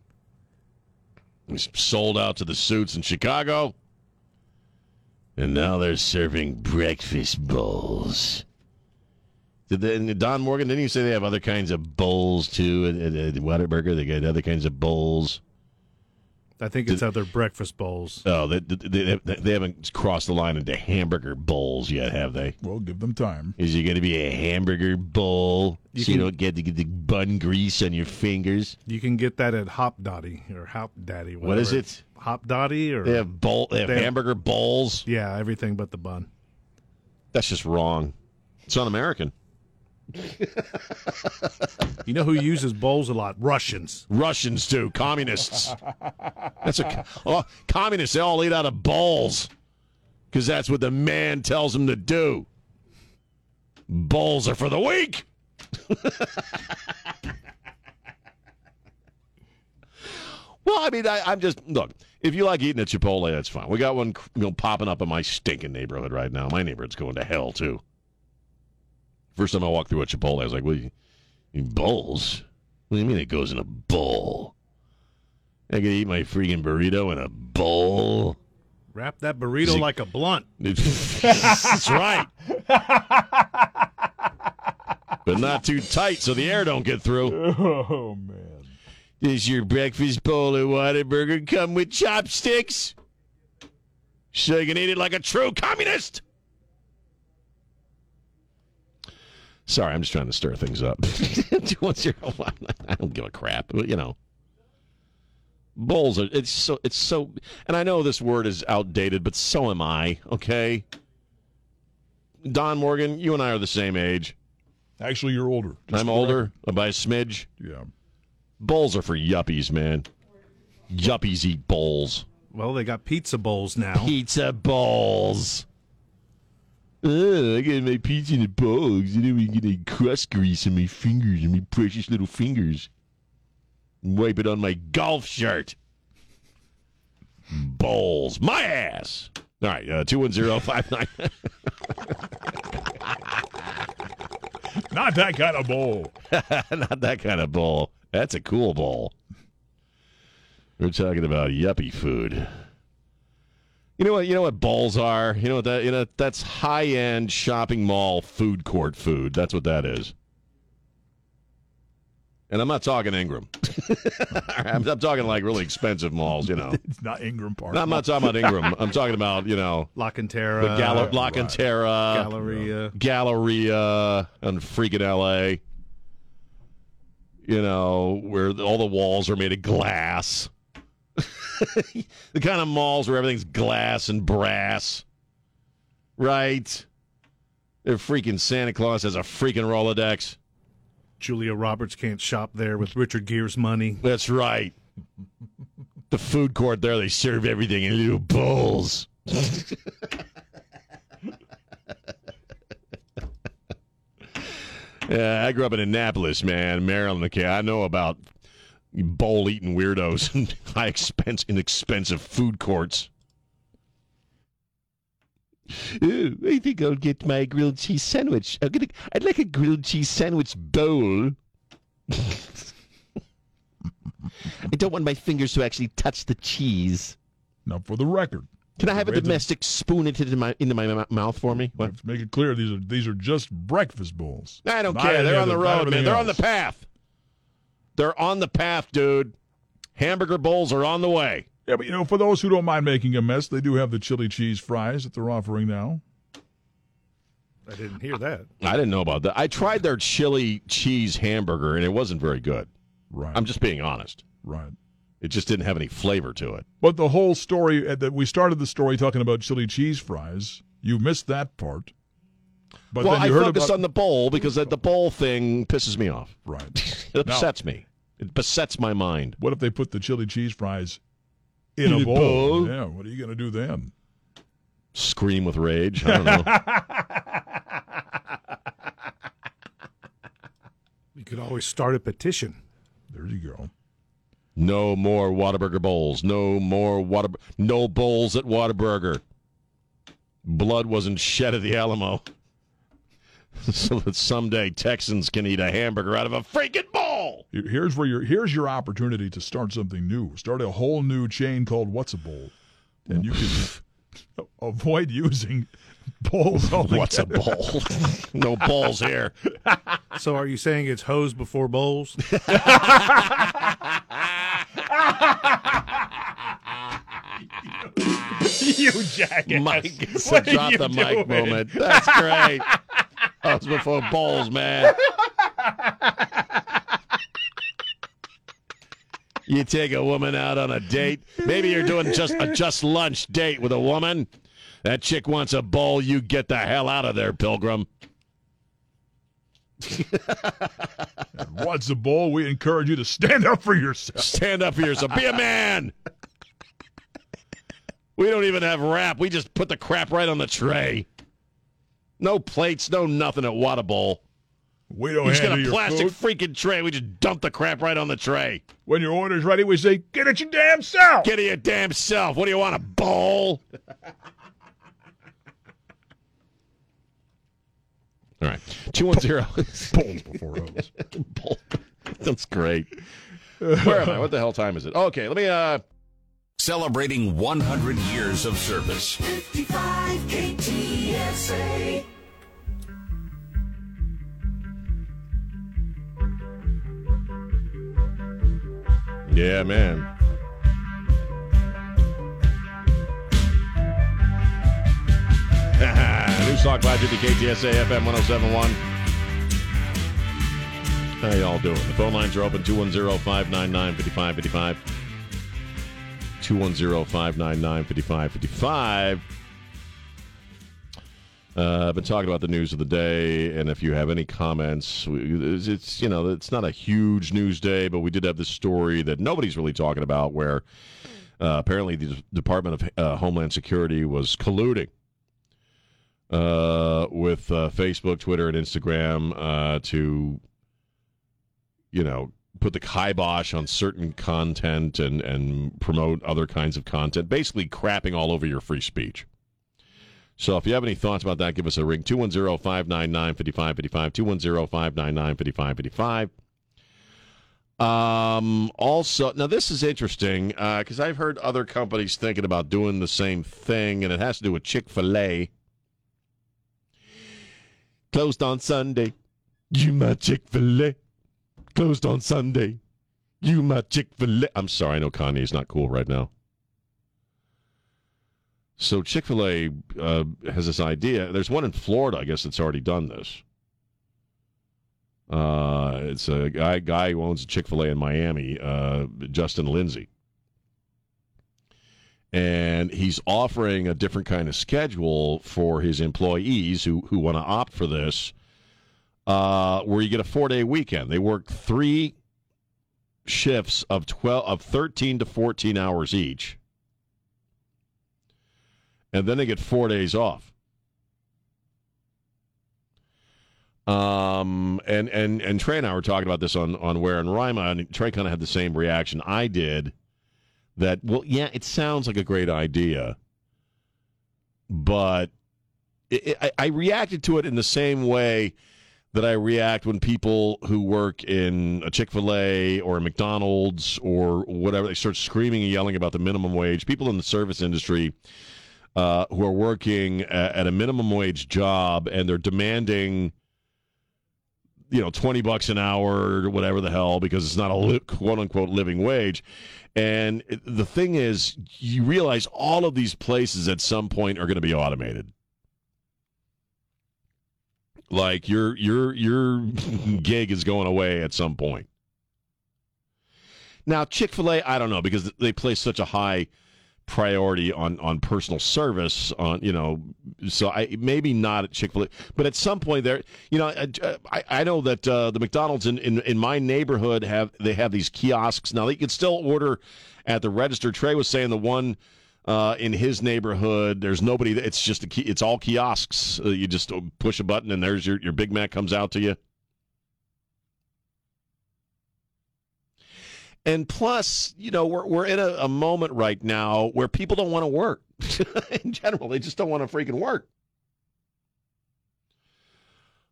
it's sold out to the suits in Chicago. And now they're serving breakfast bowls. Did they, and Don Morgan, didn't you say they have other kinds of bowls too at, at, at Whataburger? They got other kinds of bowls. I think it's other breakfast bowls. Oh, they, they, they, they haven't crossed the line into hamburger bowls yet, have they? Well, give them time. Is it going to be a hamburger bowl You so you don't get the, the bun grease on your fingers? You can get that at Hopdoddy or Hop Daddy. What is it? Hopdoddy or They have bowl. They have hamburger bowls. Yeah, everything but the bun. That's just wrong. It's un-American. You know who uses bowls a lot? Russians. Russians too. Communists. That's a oh, communists. They all eat out of bowls because that's what the man tells them to do. Bowls are for the weak. well, I mean, I, I'm just look. If you like eating at Chipotle, that's fine. We got one you know, popping up in my stinking neighborhood right now. My neighborhood's going to hell too. First time I walked through a Chipotle, I was like, "What? You, you bowls? What do you mean it goes in a bowl? I can eat my freaking burrito in a bowl." Wrap that burrito Is he- like a blunt. That's right. but not too tight so the air don't get through. Oh man. Does your breakfast bowl of Whataburger come with chopsticks? So you can eat it like a true communist? Sorry, I'm just trying to stir things up. 210 I don't give a crap. But, you know. Bowls are it's so it's so and I know this word is outdated, but so am I, okay? Don Morgan, you and I are the same age. Actually, you're older. Just I'm for the older by a smidge. Yeah. Bowls are for yuppies, man. Yuppies eat bowls. Well, they got pizza bowls now. Pizza bowls. Oh, I got my pizza in the bowls. And then we get a crust grease on my fingers and my precious little fingers. Wipe it on my golf shirt. Bowls. My ass. All right, uh, 21059. Not that kind of bowl. Not that kind of bowl. That's a cool bowl. We're talking about yuppie food. You know what? You know what balls are. You know what that? You know that's high end shopping mall food court food. That's what that is. And I'm not talking Ingram. I'm, I'm talking like really expensive malls. You know, It's not Ingram Park. No, I'm not talking about Ingram. I'm talking about you know La Cantera, the Gall- La Cantera, Galleria. Galleria, and freaking L.A. You know where all the walls are made of glass. the kind of malls where everything's glass and brass, right? Their freaking Santa Claus has a freaking Rolodex. Julia Roberts can't shop there with Richard Gere's money. That's right. The food court there, they serve everything in little bowls. yeah, I grew up in Annapolis, man, Maryland. Okay, I know about bowl eating weirdos and high expense, inexpensive food courts. Oh, I think I'll get my grilled cheese sandwich. I'm gonna, I'd like a grilled cheese sandwich bowl. I don't want my fingers to actually touch the cheese. Now, for the record, Can I have a domestic spoon into my into my mou- mouth for me? What? to make it clear, these are these are just breakfast bowls. I don't Not care. They're on the road, man. everything They're on the path. They're on the path, dude. Hamburger bowls are on the way. Yeah, but you know, for those who don't mind making a mess, they do have the chili cheese fries that they're offering now. I didn't hear that. I didn't know about that. I tried their chili cheese hamburger, and it wasn't very good. Right. I'm just being honest. Right. It just didn't have any flavor to it. But the whole story uh, that we started the story talking about chili cheese fries, you missed that part. But well, then you I heard focused about on the bowl because the the bowl thing pisses me off. right. It upsets me. It besets my mind. What if they put the chili cheese fries in, In a a bowl? bowl? Yeah, what are you going to do then? Scream with rage. I don't know. You could always start a petition. There you go. No more Whataburger bowls. No more Water. No bowls at Whataburger. Blood wasn't shed at the Alamo, so that someday Texans can eat a hamburger out of a freaking bowl. Here- Here's where your here's your opportunity to start something new. Start a whole new chain called What's a Bowl, and you can avoid using bowls. What's a bowl? no balls here. So are you saying it's hose before bowls? you jackass! Mike, it's a What are drop you the mic doing? moment. That's great. That was before bowls, man. You take a woman out on a date. Maybe you're doing just a just lunch date with a woman. That chick wants a bowl. You get the hell out of there, pilgrim. What's a bowl? We encourage you to stand up for yourself. Stand up for yourself. Be a man. We don't even have wrap. We just put the crap right on the tray. No plates, no nothing at Whata Bowl. We don't We just got a plastic food. freaking tray. We just dump the crap right on the tray. When your order's ready, we say, "Get it your damn self." Get it your damn self. What do you want, a bowl? All right. 210. Bowls before hose. That's great. Where am I? What the hell time is it? Okay, let me uh Celebrating 100 years of service. 55 KTSA. Yeah, man. News Talk 550 KTSA FM 1071. How y'all doing? The phone lines are open 210-599-5555. 210-599-5555. Uh, I've been talking about the news of the day, and if you have any comments, it's, you know it's not a huge news day, but we did have this story that nobody's really talking about, where uh, apparently the Department of uh, Homeland Security was colluding uh, with uh, Facebook, Twitter, and Instagram uh, to, you know, put the kibosh on certain content and and promote other kinds of content, basically crapping all over your free speech. So if you have any thoughts about that, give us a ring 210-599-5555, 210-599-5555. Um, also, now this is interesting because I've heard other companies thinking about doing the same thing, and it has to do with Chick Fil A. Closed on Sunday, you my Chick Fil A. Closed on Sunday, you my Chick Fil A. I'm sorry, I know Kanye's not cool right now. So Chick Fil A uh, has this idea. There's one in Florida, I guess, that's already done this. Uh, it's a guy guy who owns a Chick Fil A in Miami, uh, Justin Lindsey, and he's offering a different kind of schedule for his employees who who want to opt for this, uh, where you get a four day weekend. They work three shifts of twelve of thirteen to fourteen hours each and then they get four days off. Um, and and and Trey and I were talking about this on on Ware and Rima, and Trey kind of had the same reaction I did. That well, yeah, it sounds like a great idea, but it, it, I, I reacted to it in the same way that I react when people who work in a Chick fil A or a McDonald's or whatever, they start screaming and yelling about the minimum wage. People in the service industry uh, who are working at, a minimum wage job and they're demanding, you know, 20 bucks an hour or whatever the hell because it's not a li- quote unquote living wage. And the thing is, you realize all of these places at some point are going to be automated. Like your your your gig is going away at some point. Now Chick Fil A, I don't know because they place such a high priority on on personal service on you know so I maybe not at Chick Fil A, but at some point there you know I, I know that uh, the McDonald's in, in in my neighborhood have they have these kiosks now. They can still order at the register. Trey was saying the one. Uh, in his neighborhood, there's nobody. It's just a key, it's all kiosks. Uh, you just push a button and there's your, your Big Mac comes out to you. And plus, you know, we're we're in a, a moment right now where people don't want to work. in general, they just don't want to freaking work.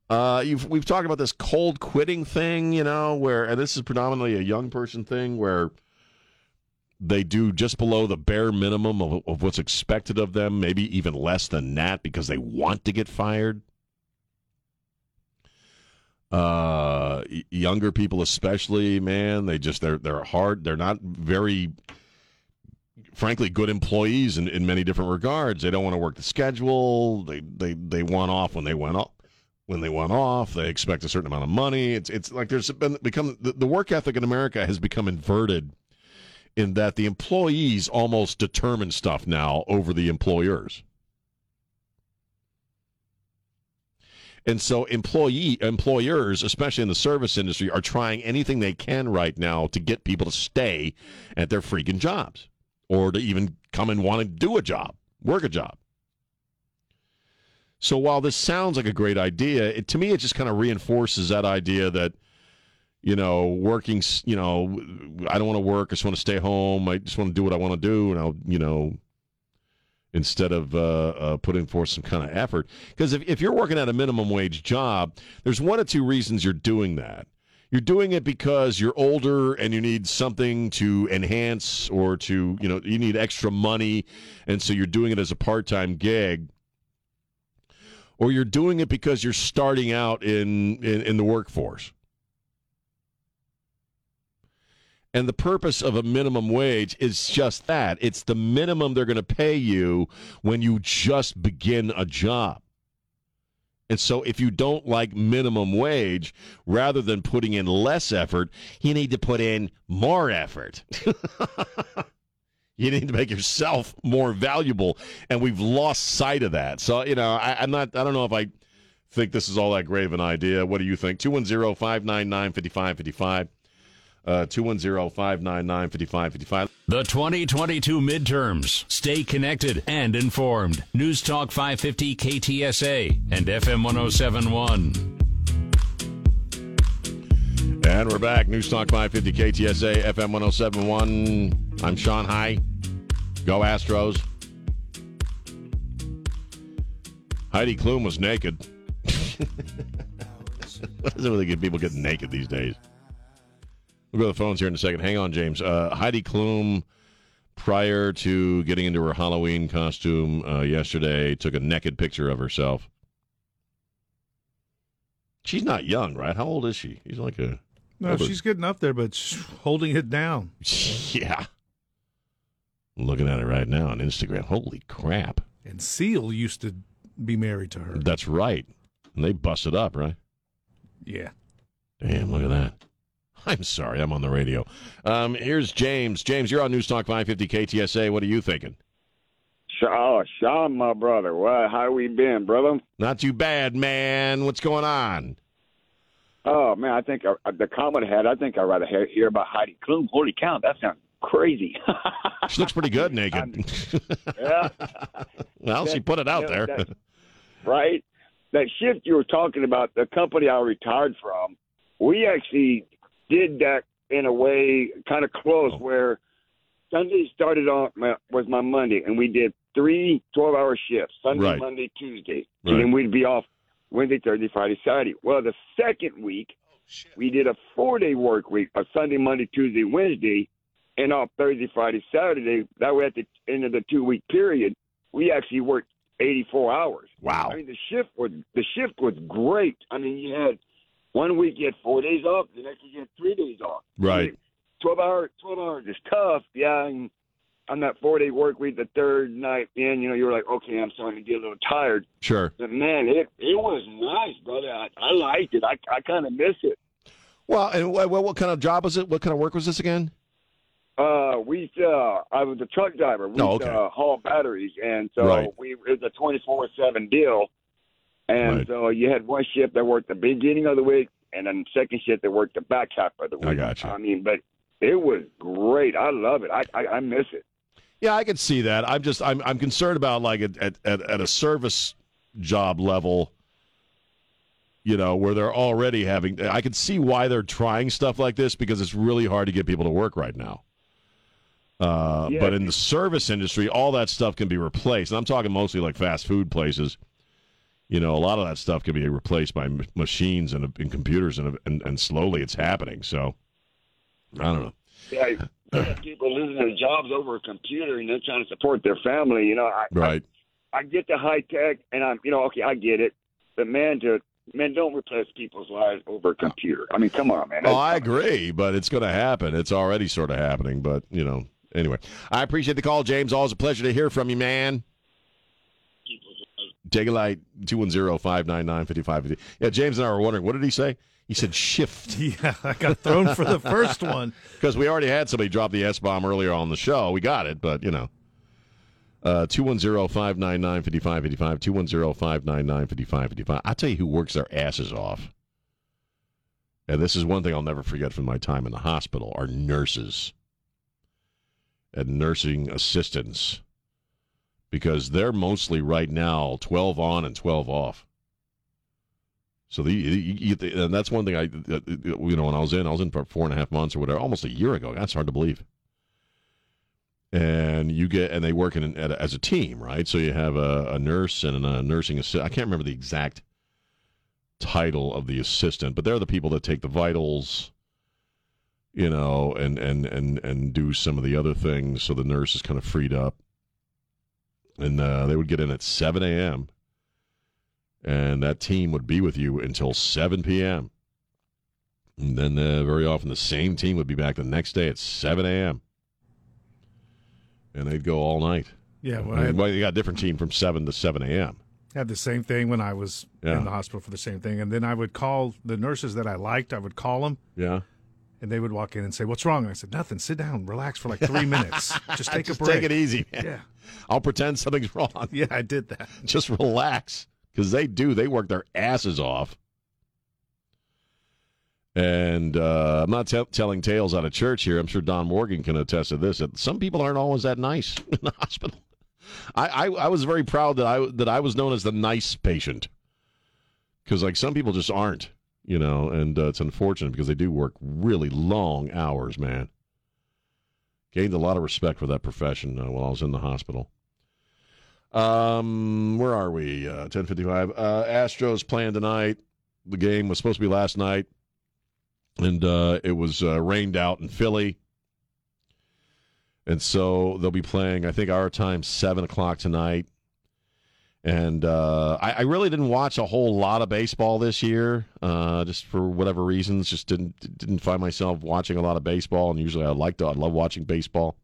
Uh, we've talked about this cold quitting thing, you know, where and this is predominantly a young person thing where they do just below the bare minimum of, of what's expected of them, maybe even less than that because they want to get fired. Uh, younger people, especially, man, they just they're they're hard. They're not very, frankly, good employees in, in many different regards. They don't want to work the schedule. They they they want off when they went off. When they went off, they expect a certain amount of money. It's it's like there's been become the, the work ethic in America has become inverted in that the employees almost determine stuff now over the employers. And so employee employers, especially in the service industry, are trying anything they can right now to get people to stay at their freaking jobs or to even come and want to do a job, work a job. So while this sounds like a great idea, it, to me it just kind of reinforces that idea that you know, working, you know, I don't want to work. I just want to stay home. I just want to do what I want to do. And I'll, you know, instead of uh, uh, putting forth some kind of effort. Because if, if you're working at a minimum wage job, there's one or two reasons you're doing that. You're doing it because you're older and you need something to enhance or to, you know, you need extra money. And so you're doing it as a part time gig. Or you're doing it because you're starting out in, in, in the workforce. And the purpose of a minimum wage is just that it's the minimum they're going to pay you when you just begin a job. And so if you don't like minimum wage, rather than putting in less effort, you need to put in more effort. you need to make yourself more valuable. And we've lost sight of that. So, you know, I, I'm not, I don't know if I think this is all that great of an idea. What do you think? 210 599 5555. Uh, Uh, 210 599 5555. The 2022 midterms. Stay connected and informed. News Talk 550 KTSA and FM 1071. And we're back. News Talk 550 KTSA, FM 1071. I'm Sean High. Go Astros. Heidi Klum was naked. what is it with people getting naked these days? We'll go to the phones here in a second. Hang on, James. Uh, Heidi Klum, prior to getting into her Halloween costume uh, yesterday, took a naked picture of herself. She's not young, right? How old is she? She's like a. No, older- she's getting up there, but holding it down. Yeah. Looking at it right now on Instagram. Holy crap. And Seal used to be married to her. That's right. And they busted up, right? Yeah. Damn, look at that. I'm sorry, I'm on the radio. Um, here's James. James, you're on News Talk 550 KTSA. What are you thinking? Oh, Sean, my brother. Well, how we been, brother? Not too bad, man. What's going on? Oh man, I think uh, the comment had. I think I'd rather hear, hear about Heidi Klum. Holy cow, that sounds crazy. She looks pretty good naked. yeah. well, she put it out Yeah, there. that- right? That shift you were talking about, the company I retired from, we actually did that in a way kind of close Oh. where Sunday started on my, was my Monday, and we did three 12 hour shifts Sunday, Right. Monday, Tuesday. Right. And then we'd be off Wednesday, Thursday, Friday, Saturday. Well, the second week, oh, we did a four day work week, a Sunday, Monday, Tuesday, Wednesday, and off Thursday, Friday, Saturday. That way, at the end of the two week period, we actually worked 84 hours. Wow. I mean, the shift was the shift was great. I mean, you had one week you had four days off, the next week you had three days off. Right. 12 hours, 12 hours is tough. Yeah, and on that four day work week, the third night in, you know, you're like, okay, I'm starting to get a little tired. Sure. But man, it it was nice, brother. I, I liked it. I I kind of miss it. Well, and what, what kind of job was it? What kind of work was this again? Uh, we uh, I was a truck driver. We Oh, okay. uh, haul batteries, and so Right. we it was a twenty four seven deal. And Right. so you had one shift that worked the beginning of the week, and then second shift that worked the back half of the week. I got you. I mean, but it was great. I love it. I I, I miss it. Yeah, I can see that. I'm just I'm I'm concerned about like at at, at, a service job level, you know, where they're already having. I can see why they're trying stuff like this because it's really hard to get people to work right now. Uh, Yeah. But in the service industry, all that stuff can be replaced. And I'm talking mostly like fast food places. You know, a lot of that stuff can be replaced by m- machines and, and computers, and, and and slowly it's happening. So, I don't know. Yeah, people losing their jobs over a computer, and they're trying to support their family. You know, I, Right. I get the high tech, and I'm, you know, okay, I get it, but man, to man, don't replace people's lives over a computer. I mean, come on, man. Oh, I agree, but it's going to happen. It's already sort of happening, but you know. Anyway, I appreciate the call, James. Always a pleasure to hear from you, man. Take a light, 210-599-5550. Yeah, James and I were wondering, what did he say? He said shift. Yeah, I got thrown for the first one. Because we already had somebody drop the S-bomb earlier on the show. We got it, but, you know. Uh, 210-599-5555, 210-599-5555. I'll tell you who works their asses off. And this is one thing I'll never forget from my time in the hospital, are nurses and nursing assistants. Because they're mostly right now 12 on and 12 off. So the, the- and that's one thing I, you know, when I was in, I was in for four and a half months or whatever, almost a year ago. That's hard to believe. And you get, and they work in a, as a team, right? So you have a, a nurse and a nursing assistant. I can't remember the exact title of the assistant, but they're the people that take the vitals, you know, and and and and do some of the other things. So the nurse is kind of freed up, and uh, they would get in at seven a.m. and that team would be with you until seven p.m. And then uh, very often the same team would be back the next day at seven a.m. and they'd go all night. Yeah, well, I mean, had, well, you got a different team from seven to seven a.m. Had the same thing when I was Yeah. in the hospital for the same thing, and then I would call the nurses that I liked. I would call them, Yeah. and they would walk in and say, "What's wrong?" And I said, "Nothing. Sit down, relax for like three minutes. Just take Just a break. take it easy, man. Yeah, I'll pretend something's wrong. yeah, I did that. Just relax. Because they do. They work their asses off. And uh, I'm not te- telling tales out of church here. I'm sure Don Morgan can attest to this. That some people aren't always that nice in the hospital. I, I, I was very proud that I that I was known as the nice patient. Because like some people just aren't, you know, and uh, it's unfortunate because they do work really long hours, man. Gained a lot of respect for that profession uh, while I was in the hospital. Um, where are we? Uh, Ten fifty-five. Uh, Astros playing tonight. The game was supposed to be last night, and uh, it was uh, rained out in Philly, and so they'll be playing. I think our time seven o'clock tonight. And uh, I, I really didn't watch a whole lot of baseball this year, uh, just for whatever reasons. Just didn't didn't find myself watching a lot of baseball, and usually I like to. I love watching baseball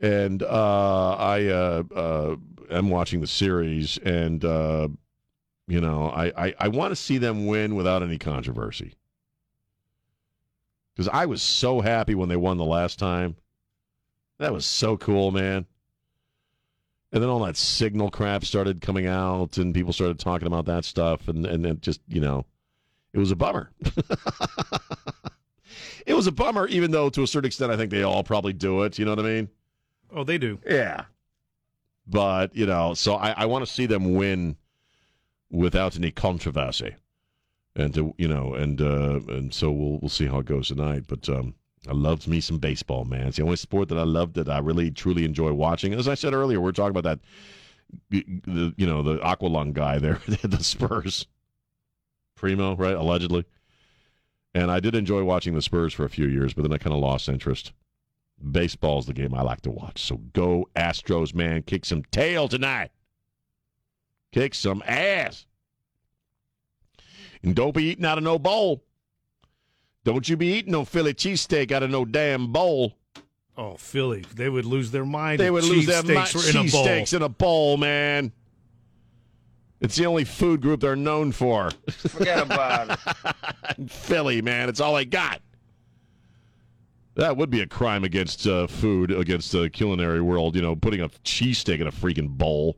and uh, I uh, uh, am watching the series, and uh, you know, I I, I want to see them win without any controversy because I was so happy when they won the last time. That was so cool, man. And then all that signal crap started coming out, and people started talking about that stuff, and and it just you know, it was a bummer. it was a bummer, even though to a certain extent, I think they all probably do it. You know what I mean? Oh, they do. Yeah. But, you know, so I, I want to see them win without any controversy. And to you know, and uh and so we'll we'll see how it goes tonight. But um I loved me some baseball, man. It's the only sport that I love that I really truly enjoy watching. As I said earlier, we are talking about that the you know, the Aqualung guy there, the Spurs. Primo, right? Allegedly. And I did enjoy watching the Spurs for a few years, but then I kind of lost interest. Baseball's the game I like to watch. So go Astros, man. Kick some tail tonight. Kick some ass. And don't be eating out of no bowl. Don't you be eating no Philly cheesesteak out of no damn bowl. Oh, Philly, they would lose their mind. They would lose their mi- cheesesteaks in a bowl. cheesesteaks in a bowl, man. It's the only food group they're known for. Forget about it. Philly, man. It's all they got. That would be a crime against uh, food, against the culinary world, you know, putting a cheesesteak in a freaking bowl.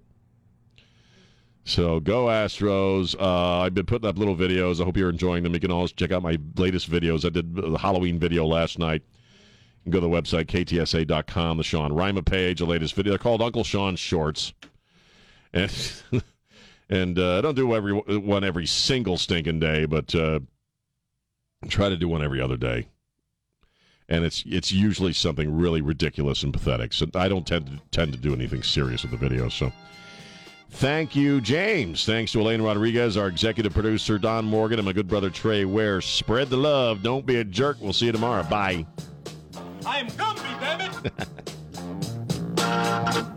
So go Astros. Uh, I've been putting up little videos. I hope you're enjoying them. You can always check out my latest videos. I did the Halloween video last night. You can go to the website, ktsa.com, the Sean Rima page, the latest video. They're called Uncle Sean Shorts. And and uh, I don't do every one every single stinking day, but uh, try to do one every other day. And it's it's usually something really ridiculous and pathetic. So I don't tend to tend to do anything serious with the videos. So Thank you, James. Thanks to Elaine Rodriguez, our executive producer, Don Morgan, and my good brother, Trey Ware. Spread the love. Don't be a jerk. We'll see you tomorrow. Bye. I am Gumby, damn it!